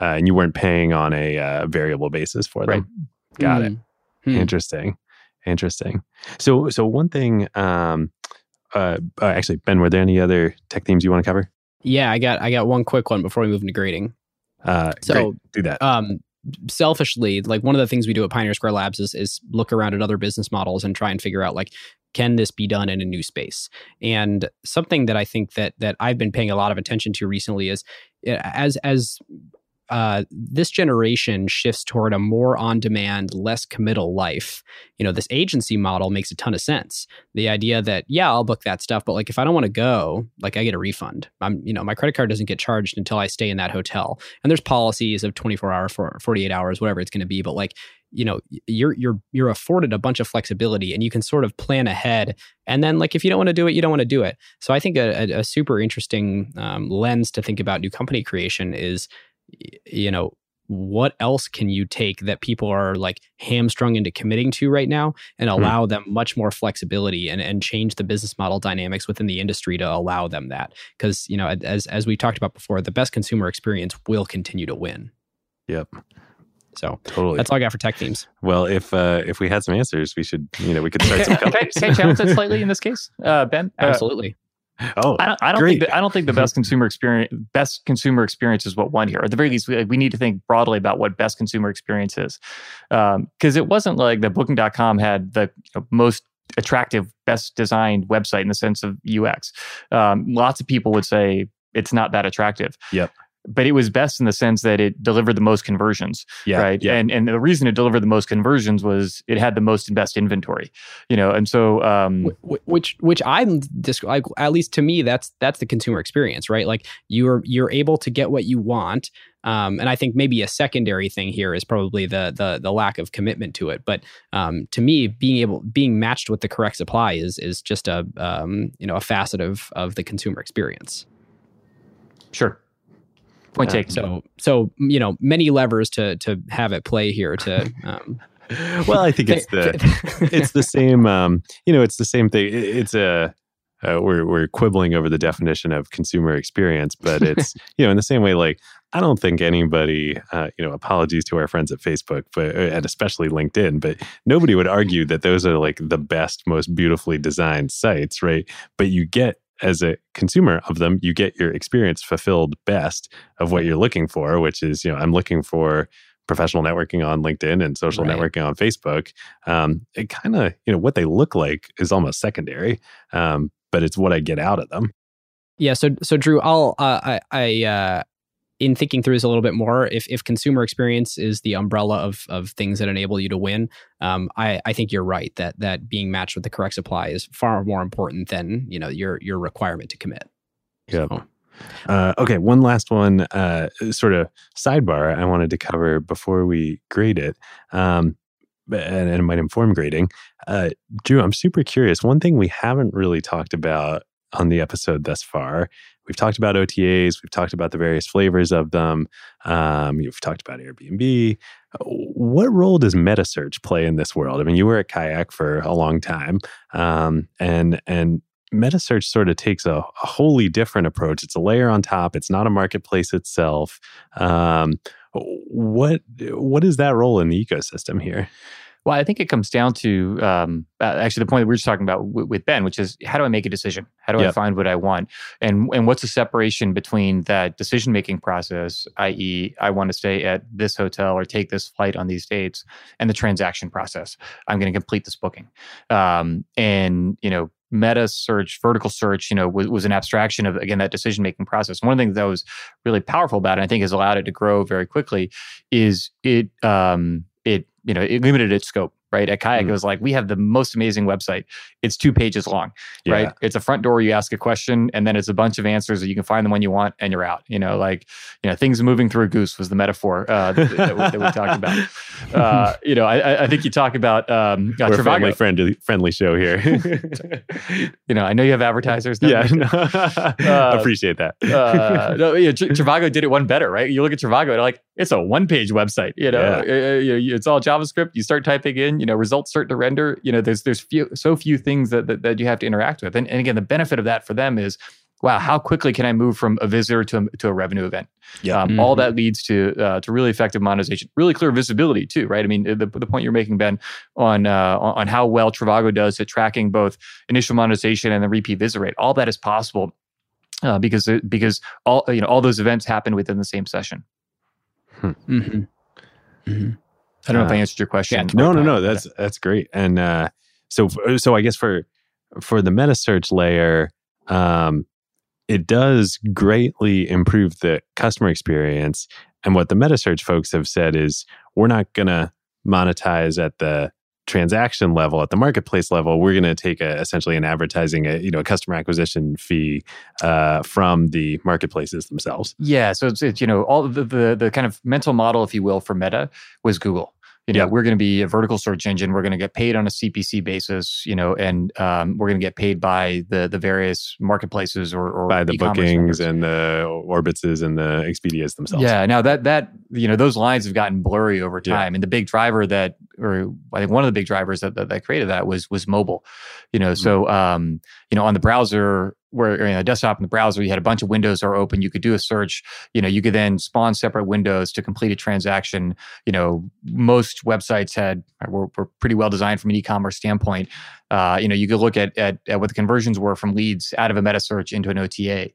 uh, and you weren't paying on a uh, variable basis for them. Right. got mm-hmm. it hmm. interesting. Interesting. So so one thing um uh, uh, actually ben were there any other tech themes you want to cover yeah, I got I got one quick one before we move into grading. Uh, so great. do that. Um, selfishly, like one of the things we do at Pioneer Square Labs is is look around at other business models and try and figure out like can this be done in a new space and something that i think that that i've been paying a lot of attention to recently is eh, as as uh, this generation shifts toward a more on demand, less committal life. You know, this agency model makes a ton of sense. The idea that, yeah, I'll book that stuff, but like if I don't want to go, like I get a refund. I'm, you know, my credit card doesn't get charged until I stay in that hotel. And there's policies of 24 hours, for 48 hours, whatever it's going to be. But like, you know you're you're you're afforded a bunch of flexibility and you can sort of plan ahead and then like if you don't want to do it you don't want to do it so i think a, a, a super interesting um, lens to think about new company creation is you know what else can you take that people are like hamstrung into committing to right now and hmm. allow mm. them much more flexibility and, and change the business model dynamics within the industry to allow them that because you know as as we talked about before the best consumer experience will continue to win yep so totally, that's all I got for tech themes. Well, if uh, if we had some answers, we should you know we could start some. <laughs> can, I, can I challenge it <laughs> slightly in this case, uh, Ben? Uh, Absolutely. Oh, I don't, I don't think the, I don't think the best <laughs> consumer experience best consumer experience is what won here. At the very least, we, we need to think broadly about what best consumer experience is, because um, it wasn't like the Booking.com had the most attractive, best designed website in the sense of UX. Um, lots of people would say it's not that attractive. Yep but it was best in the sense that it delivered the most conversions yeah, right yeah. and and the reason it delivered the most conversions was it had the most and best inventory you know and so um which which i'm like at least to me that's that's the consumer experience right like you're you're able to get what you want um, and I think maybe a secondary thing here is probably the the the lack of commitment to it. But um, to me, being able being matched with the correct supply is is just a um, you know a facet of of the consumer experience. Sure. Point uh, taken. So, so you know, many levers to to have it play here. To <laughs> um, well, I think it's the <laughs> it's the same. Um, you know, it's the same thing. It's a uh, we're we're quibbling over the definition of consumer experience, but it's <laughs> you know in the same way. Like I don't think anybody, uh, you know, apologies to our friends at Facebook, but uh, and especially LinkedIn, but nobody would argue that those are like the best, most beautifully designed sites, right? But you get as a consumer of them, you get your experience fulfilled best of what you're looking for, which is, you know, I'm looking for professional networking on LinkedIn and social right. networking on Facebook. Um, it kind of, you know, what they look like is almost secondary, um, but it's what I get out of them. Yeah. So, so Drew, I'll, uh, I, I, uh, in thinking through this a little bit more, if if consumer experience is the umbrella of of things that enable you to win, um, I I think you're right that that being matched with the correct supply is far more important than you know your your requirement to commit. Yeah. So. Uh, okay, one last one, uh, sort of sidebar I wanted to cover before we grade it. Um, and, and, it might inform grading. Uh, Drew, I'm super curious. One thing we haven't really talked about on the episode thus far we've talked about OTAs, we've talked about the various flavors of them, um, we've talked about Airbnb. What role does meta search play in this world? I mean, you were at Kayak for a long time, um, and and meta search sort of takes a, a, wholly different approach. It's a layer on top. It's not a marketplace itself. Um, what what is that role in the ecosystem here? Well, I think it comes down to um, actually the point that we were just talking about w- with Ben, which is how do I make a decision? How do Yep. I find what I want? And and what's the separation between that decision making process, i.e., I want to stay at this hotel or take this flight on these dates, and the transaction process. I'm going to complete this booking. Um, and you know, meta search, vertical search, you know, was, was an abstraction of again that decision making process. One of the things that was really powerful about it, I think, has allowed it to grow very quickly, is it um, it you know it limited its scope. Right at Kayak, Mm. it was like we have the most amazing website. It's two pages long, right? It's a front door. You ask a question, and then it's a bunch of answers that you can find the one you want, and you're out. You know, like you know, things moving through a goose was the metaphor uh, that, that, we, that we talked about. <laughs> Uh, you know, I, I- think you talk about um, uh, We're family friendly friendly show here. <laughs> You know, I know you have advertisers. yeah, no, <laughs> appreciate that. uh, no, yeah, Tr- Trivago did it one better, right? You look at Trivago, like it's a one-page website. You know, Uh, you- you- it's all JavaScript. You start typing in, you know, results start to render. You know, there's there's few, so few things that, that that you have to interact with, and, and again, the benefit of that for them is, wow, how quickly can I move from a visitor to a, to a revenue event? Yeah. um, all that leads to uh, to really effective monetization, really clear visibility too, right? I mean, the, the point you're making, Ben, on uh, on on how well Trivago does at tracking both initial monetization and the repeat visit rate, all that is possible uh, because because all you know all those events happen within the same session. Mm-hmm. Mm-hmm. I don't know if I Uh, answered your question. yeah, no, no, no. That's that's great. And uh, so so I guess for for the meta search layer, um, it does greatly improve the customer experience. And what the meta search folks have said is, we're not gonna monetize at the transaction level at the marketplace level we're going to take a, essentially an advertising a, you know a customer acquisition fee uh, from the marketplaces themselves Yeah, so it's, it's you know all the, the the kind of mental model, if you will, for Meta was Google. You know, Yeah. we're going to be a vertical search engine. We're going to get paid on a CPC basis. You know, and um, we're going to get paid by the the various marketplaces or, or by the bookings and the orbitses and the expedias themselves Yeah. Now that that you know those lines have gotten blurry over Yeah. time, and the big driver that, or I think one of the big drivers that that, that created that was was mobile. You know, so um, you know on the browser where you know, desktop in the browser, you had a bunch of windows are open. You could do a search. You know, you could then spawn separate windows to complete a transaction. You know, most websites had were, were pretty well designed from an e-commerce standpoint. Uh, you know, you could look at, at at what the conversions were from leads out of a meta search into an OTA.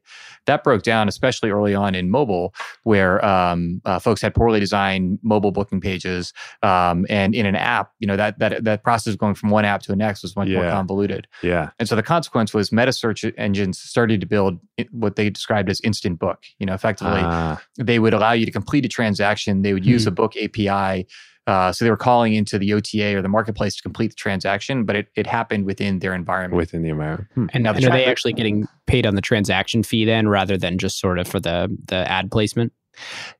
That broke down, especially early on in mobile, where um, uh, folks had poorly designed mobile booking pages, um, and in an app, you know that that that process of going from one app to the next was much more convoluted. yeah And so the consequence was meta search engines started to build what they described as instant book. You know, effectively, Ah, they would allow you to complete a transaction. They would use Hmm. a book API. Uh, so they were calling into the OTA or the marketplace to complete the transaction, but it, it happened within their environment. within the environment Hmm. And, Now, the and are they actually getting paid on the transaction fee then, rather than just sort of for the the ad placement?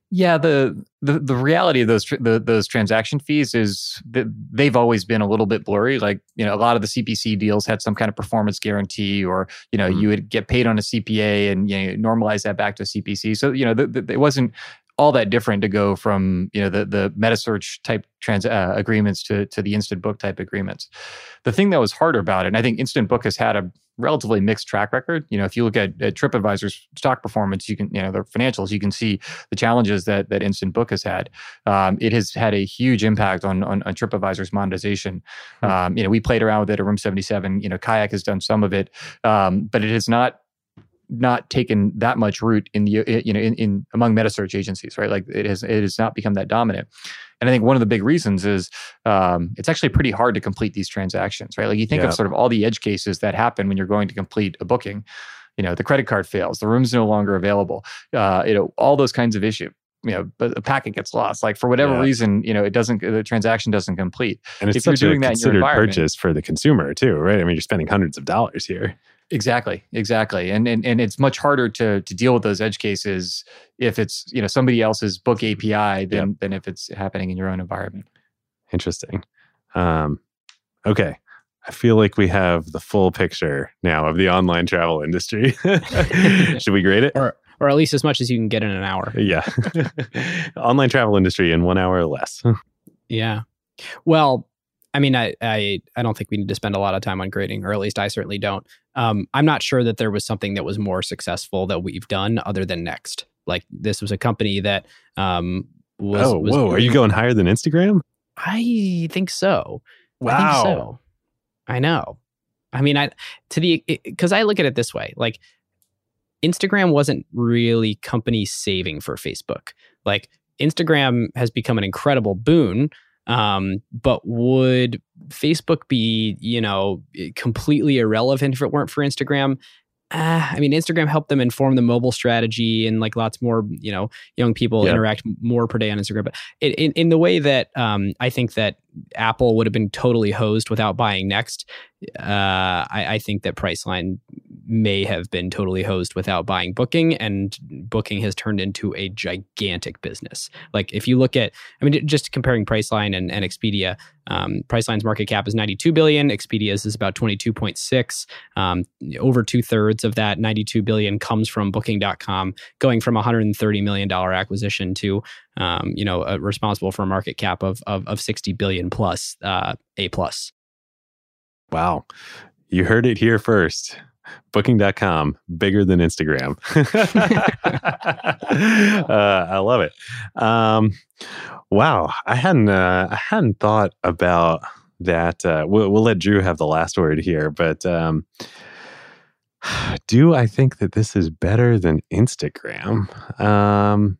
Yeah, the the the reality of those tr- the, those transaction fees is that they've always been a little bit blurry. Like you know, a lot of the CPC deals had some kind of performance guarantee, or you know, Mhm. you would get paid on a CPA and you know, normalize that back to a CPC. So you know, the, the, it wasn't all that different to go from you know the the meta search type trans uh, agreements to to the instant book type agreements. The thing that was harder about it, and I think instant book has had a relatively mixed track record. You know, if you look at, at TripAdvisor's stock performance, you can you know their financials, you can see the challenges that that instant book has had. Um, it has had a huge impact on on, on TripAdvisor's monetization. Hmm. Um, you know, we played around with it at Room Seventy Seven. You know, Kayak has done some of it, um, but it has not not taken that much root in the you know in, in among meta search agencies right? Like it has it has not become that dominant. And i think one of the big reasons is um, it's actually pretty hard to complete these transactions right? Like you think Yeah. of sort of all the edge cases that happen when you're going to complete a booking. You know the credit card fails the room's no longer available uh, you know all those kinds of issues you know but a packet gets lost. Like for whatever Yeah. reason you know it doesn't the transaction doesn't complete. And it's if you're such a doing that in your considered environment- purchase for the consumer too right? I mean you're spending hundreds of dollars here Exactly, exactly, and and and it's much harder to to deal with those edge cases if it's you know somebody else's book API than than if it's happening in your own environment. Interesting. Um, okay. I feel like we have the full picture now of the online travel industry. <laughs> Should we grade it? Or or at least as much as you can get in an hour. Yeah. <laughs> online travel industry in one hour or less. <laughs> Yeah. Well, I mean, I, I I don't think we need to spend a lot of time on grading, or at least I certainly don't. Um, I'm not sure that there was something that was more successful that we've done other than Next. Like this was a company that um, was. oh, was whoa! Are you going higher than Instagram? I think so. I Wow. think so. I know. I mean, I to the because I look at it this way: like Instagram wasn't really company saving for Facebook. Like Instagram has become an incredible boon. Um, but would Facebook be, you know, completely irrelevant if it weren't for Instagram? Uh, I mean, Instagram helped them inform the mobile strategy, and like lots more, you know, young people Yeah. interact more per day on Instagram. But in, in, in the way that um, I think that Apple would have been totally hosed without buying Next, uh, I, I think that Priceline may have been totally hosed without buying Booking, and Booking has turned into a gigantic business. Like if you look at, I mean, just comparing Priceline and, and Expedia, um, Priceline's market cap is 92 billion, Expedia's is about 22.6. Um, over two thirds of that 92 billion comes from Booking.com, going from a 130 million dollar acquisition to, um, you know, uh, responsible for a market cap of of, of 60 billion plus, uh, a plus. Wow. You heard it here first. Booking.com, bigger than Instagram. <laughs> uh, I love it. Um, wow. I hadn't, uh, I hadn't thought about that. Uh, we'll, we'll let Drew have the last word here, but um, <sighs> do I think that this is better than Instagram? Um,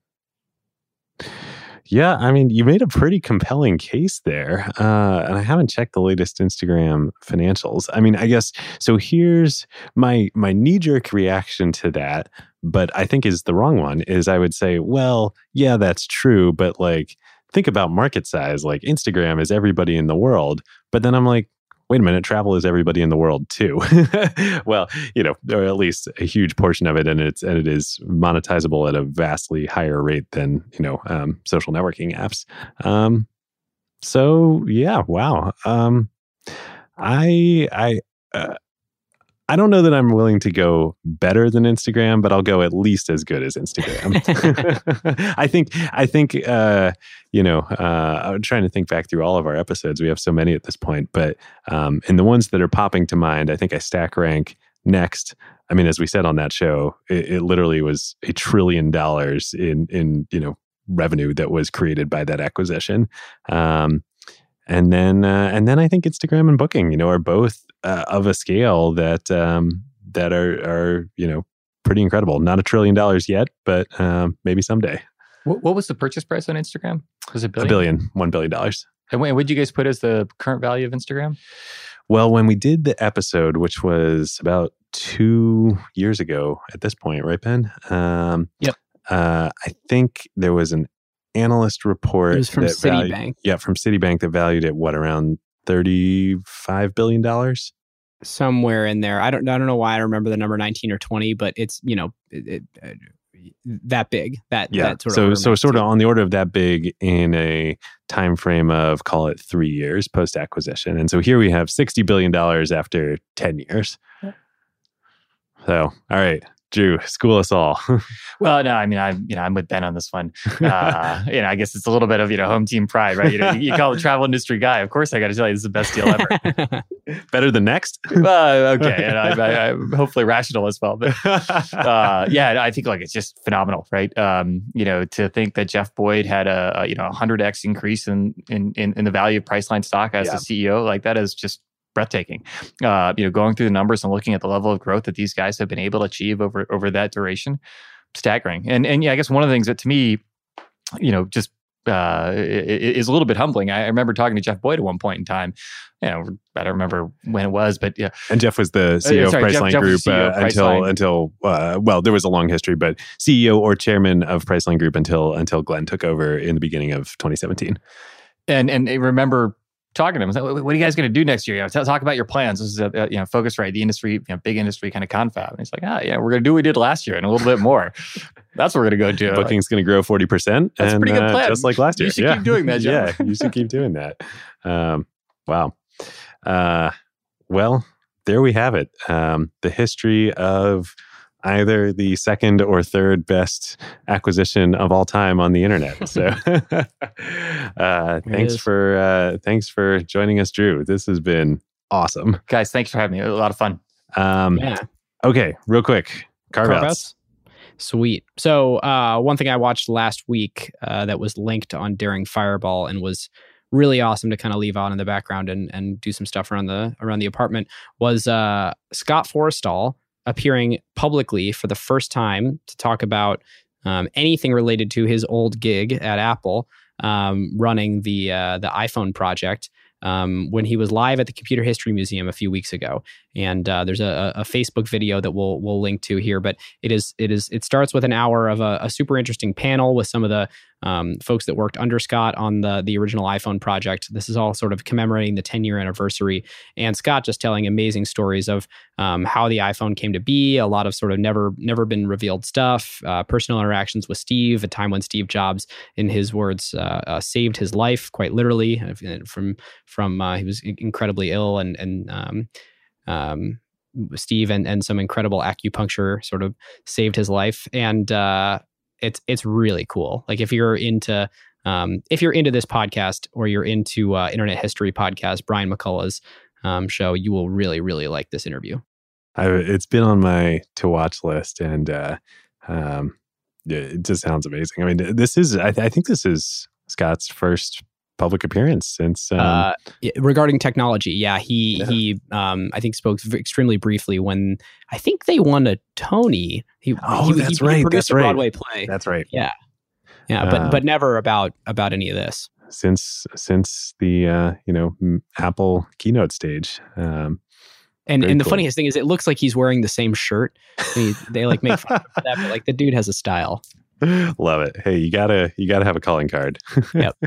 yeah, I mean, you made a pretty compelling case there. Uh, and I haven't checked the latest Instagram financials. I mean, I guess so here's my my knee-jerk reaction to that, but I think is the wrong one, is I would say, well, yeah, that's true, but like think about market size. Like Instagram is everybody in the world. But then I'm like, wait a minute, travel is everybody in the world too. <laughs> well, you know, or at least a huge portion of it, and it's and it is monetizable at a vastly higher rate than you know um, social networking apps. Um, so yeah, wow. Um, I I. Uh, I don't know that I'm willing to go better than Instagram, but I'll go at least as good as Instagram. <laughs> <laughs> I think I think uh, you know uh, I'm trying to think back through all of our episodes. We have so many at this point, but um, in the ones that are popping to mind, I think I stack rank next. I mean, as we said on that show, it, it literally was a trillion dollars in in you know revenue that was created by that acquisition. Um, and then uh, and then I think Instagram and Booking, you know, are both uh, of a scale that um, that are are you know pretty incredible. Not a trillion dollars yet, but um, maybe someday. What, what was the purchase price on Instagram? Was it A billion, one billion dollars. And what did you guys put as the current value of Instagram? Well, when we did the episode, which was about two years ago at this point, right, Ben? Um, Yep. Uh, I think there was an analyst report. It was from that valued- Citibank. yeah, from Citibank that valued it what around thirty-five billion dollars. somewhere in there. I don't I don't know why I remember the number 19 or 20, but it's, you know, it, it, uh, that big. That Yeah, that sort so of so sort of on the order of that big in a time frame of call it three years post acquisition, and so here we have sixty billion dollars after ten years. So, all right, Drew, school us all. <laughs> Well, no, I mean, I'm you know I'm with Ben on this one. Uh, you know, I guess it's a little bit of you know home team pride, right? You know, you, you call the travel industry guy. Of course, I got to tell you, this is the best deal ever. <laughs> Better than next. <laughs> well, okay, and I, I'm hopefully rational as well. But uh, yeah, I think like it's just phenomenal, right? Um, you know, to think that Jeff Boyd had a, a you know 100x increase in in in, in the value of Priceline stock as Yeah. the CEO, like that is just breathtaking. Uh, you know, going through the numbers and looking at the level of growth that these guys have been able to achieve over over that duration, staggering. And and yeah, I guess one of the things that to me, you know, just uh, is a little bit humbling. I remember talking to Jeff Boyd at one point in time. You know, I don't remember when it was, but yeah, And Jeff was the CEO Uh, sorry, of Priceline Jeff Group CEO uh, of until Priceline. until uh, well, there was a long history, but CEO or chairman of Priceline Group until until Glenn took over in the beginning of 2017. and and I remember talking to him. I was like, what are you guys going to do next year? You know, talk about your plans. This is a, a, you know focus right, the industry, you know, big industry kind of confab. And he's like, ah, yeah, we're going to do what we did last year and a little bit more. <laughs> That's what we're going to go do. Booking's going to grow 40 percent, That's a and pretty good uh, just like last year. You should yeah. keep doing that, <laughs> yeah, you should keep doing that. Um, wow. Uh, well, there we have it. Um, the history of either the second or third best acquisition of all time on the internet. <laughs> So, <laughs> uh, thanks for uh, thanks for joining us, Drew. This has been awesome. Guys, thanks for having me. A lot of fun. Um, yeah. Okay, real quick, carve outs. Carve-outs? Sweet. So, uh, one thing I watched last week uh, that was linked on Daring Fireball and was really awesome to kind of leave on in the background and, and do some stuff around the around the apartment was uh, Scott Forstall appearing publicly for the first time to talk about um, anything related to his old gig at Apple, um, running the uh, the iPhone project. Um, when he was live at the Computer History Museum a few weeks ago, and uh, there's a, a, Facebook video that we'll we'll link to here. But it is it is it starts with an hour of a, a super interesting panel with some of the um, folks that worked under Scott on the the original iPhone project. This is all sort of commemorating the 10 year anniversary, and Scott just telling amazing stories of um, how the iPhone came to be. A lot of sort of never never been revealed stuff, uh, personal interactions with Steve, a time when Steve Jobs, in his words, uh, uh, saved his life quite literally from from uh, he was incredibly ill and and um, um, Steve and, and some incredible acupuncture sort of saved his life. And uh, it's it's really cool. Like if you're into um, if you're into this podcast or you're into uh, internet history podcast, Brian McCullough's um, show, you will really really like this interview. I, it's been on my to watch list, and uh, um, it just sounds amazing. I mean, this is I, th- I think this is Scott's first public appearance since um, uh, regarding technology. Yeah, he yeah. he um, I think spoke extremely briefly when I think they won a Tony. He, oh, he, that's he, right. That's a right. Broadway play. That's right. Yeah, yeah, but uh, but never about about any of this since since the uh, you know Apple keynote stage. Um, and and the cool. funniest thing is, it looks like he's wearing the same shirt. He, they like make fun of that, but like the dude has a style. <laughs> Love it. Hey, you gotta you gotta have a calling card. Yep.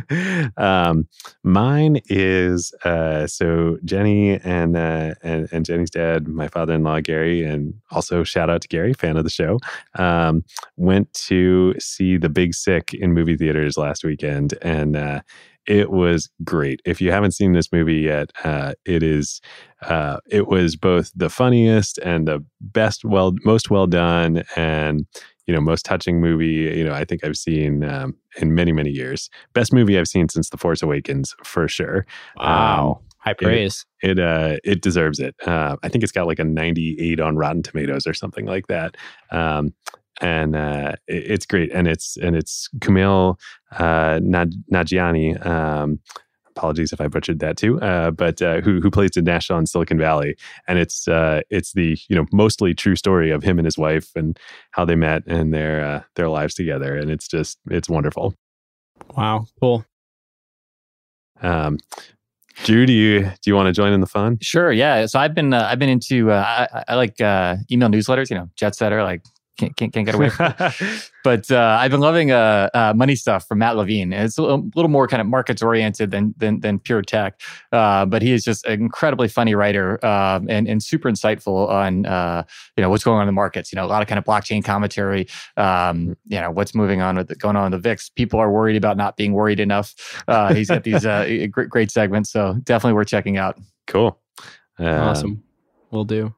<laughs> um, mine is uh, so Jenny and, uh, and and Jenny's dad, my father-in-law Gary, and also shout out to Gary, fan of the show. Um, went to see The Big Sick in movie theaters last weekend, and uh, it was great. If you haven't seen this movie yet, uh, it is uh, it was both the funniest and the best, well, most well done, and you know most touching movie you know i think i've seen um, in many many years. Best movie i've seen since the force awakens for sure. Wow. Um, high praise. it it, uh, it deserves it. Uh, i think it's got like a 98 on rotten tomatoes or something like that. Um, and uh, it, it's great. And it's and it's Kumail uh, Nanjiani um, apologies if I butchered that too, uh, but uh, who who plays Dinesh on Silicon Valley, and it's uh, it's the you know mostly true story of him and his wife and how they met and their uh, their lives together, and it's just it's wonderful. Wow, cool. Um, Drew, do you do you want to join in the fun? Sure, yeah. So I've been uh, I've been into uh, I, I, like uh, email newsletters, you know, Jetsetter, like can't, can't, can't get away from it. <laughs> but uh, I've been loving uh, uh, money stuff from Matt Levine. It's a little, little more kind of markets oriented than, than, than pure tech. Uh, but he is just an incredibly funny writer um, and, and super insightful on uh, you know what's going on in the markets. You know, a lot of kind of blockchain commentary. Um, you know, what's moving on with the, going on in the VIX. People are worried about not being worried enough. Uh, he's got these <laughs> great, great segments. So definitely worth checking out. Cool. awesome. We'll do.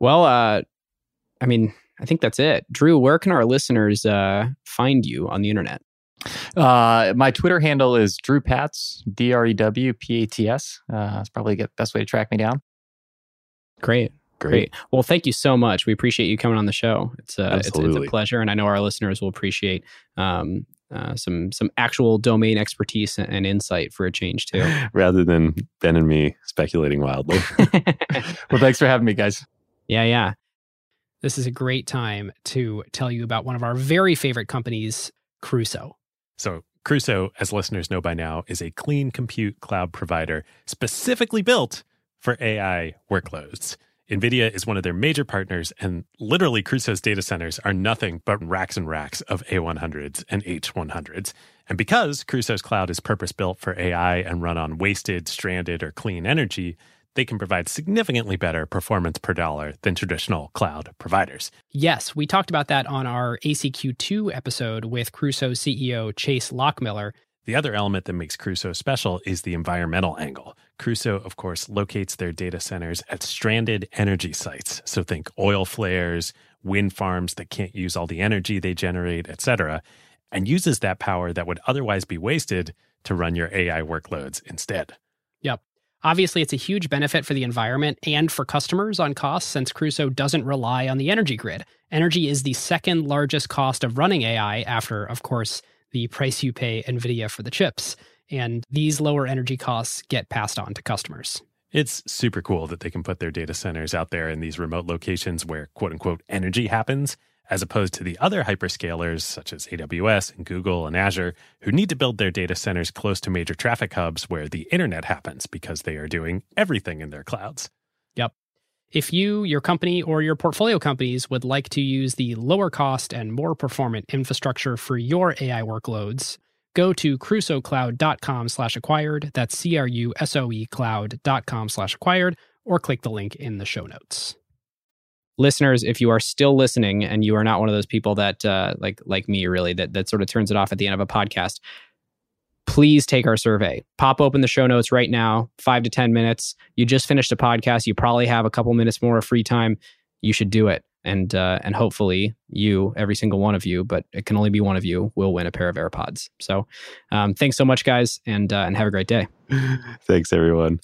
Well, uh, I mean, I think that's it. Drew, where can our listeners uh, find you on the internet? Uh, my Twitter handle is Drew Pats, D R E W P A T S. Uh, that's probably the best way to track me down. Great. Great. Great. Well, thank you so much. We appreciate you coming on the show. It's a, it's, it's, a pleasure. And I know our listeners will appreciate um, uh, some some actual domain expertise and, and, insight for a change too. <laughs> Rather than Ben and me speculating wildly. <laughs> <laughs> well, thanks for having me, guys. Yeah, yeah this is a great time to tell you about one of our very favorite companies, Crusoe. So, Crusoe, as listeners know by now, is a clean compute cloud provider specifically built for AI workloads. NVIDIA is one of their major partners, and literally Crusoe's data centers are nothing but racks and racks of A100s and H100s. And because Crusoe's cloud is purpose built for AI and run on wasted, stranded, or clean energy, they can provide significantly better performance per dollar than traditional cloud providers. Yes, we talked about that on our ACQ2 episode with Crusoe CEO Chase Lochmiller. The other element that makes Crusoe special is the environmental angle. Crusoe, of course, locates their data centers at stranded energy sites. So think oil flares, wind farms that can't use all the energy they generate, etc., and uses that power that would otherwise be wasted to run your AI workloads instead. Obviously, it's a huge benefit for the environment and for customers on costs since Crusoe doesn't rely on the energy grid. Energy is the second largest cost of running AI after, of course, the price you pay NVIDIA for the chips. And these lower energy costs get passed on to customers. It's super cool that they can put their data centers out there in these remote locations where quote unquote energy happens, as opposed to the other hyperscalers such as AWS and Google and Azure, who need to build their data centers close to major traffic hubs where the internet happens because they are doing everything in their clouds. Yep. If you, your company, or your portfolio companies would like to use the lower cost and more performant infrastructure for your AI workloads, go to crusoecloud.com slash acquired. That's C-R-U-S-O-E cloud.com slash acquired, or click the link in the show notes. Listeners, if you are still listening and you are not one of those people that uh, like like me really that that sort of turns it off at the end of a podcast, please take our survey. Pop open the show notes right now, five to 10 minutes. You just finished a podcast. You probably have a couple minutes more of free time. You should do it. And, uh, and hopefully you, every single one of you, but it can only be one of you, will win a pair of AirPods. So um, thanks so much, guys, and, uh, and have a great day. <laughs> Thanks, everyone.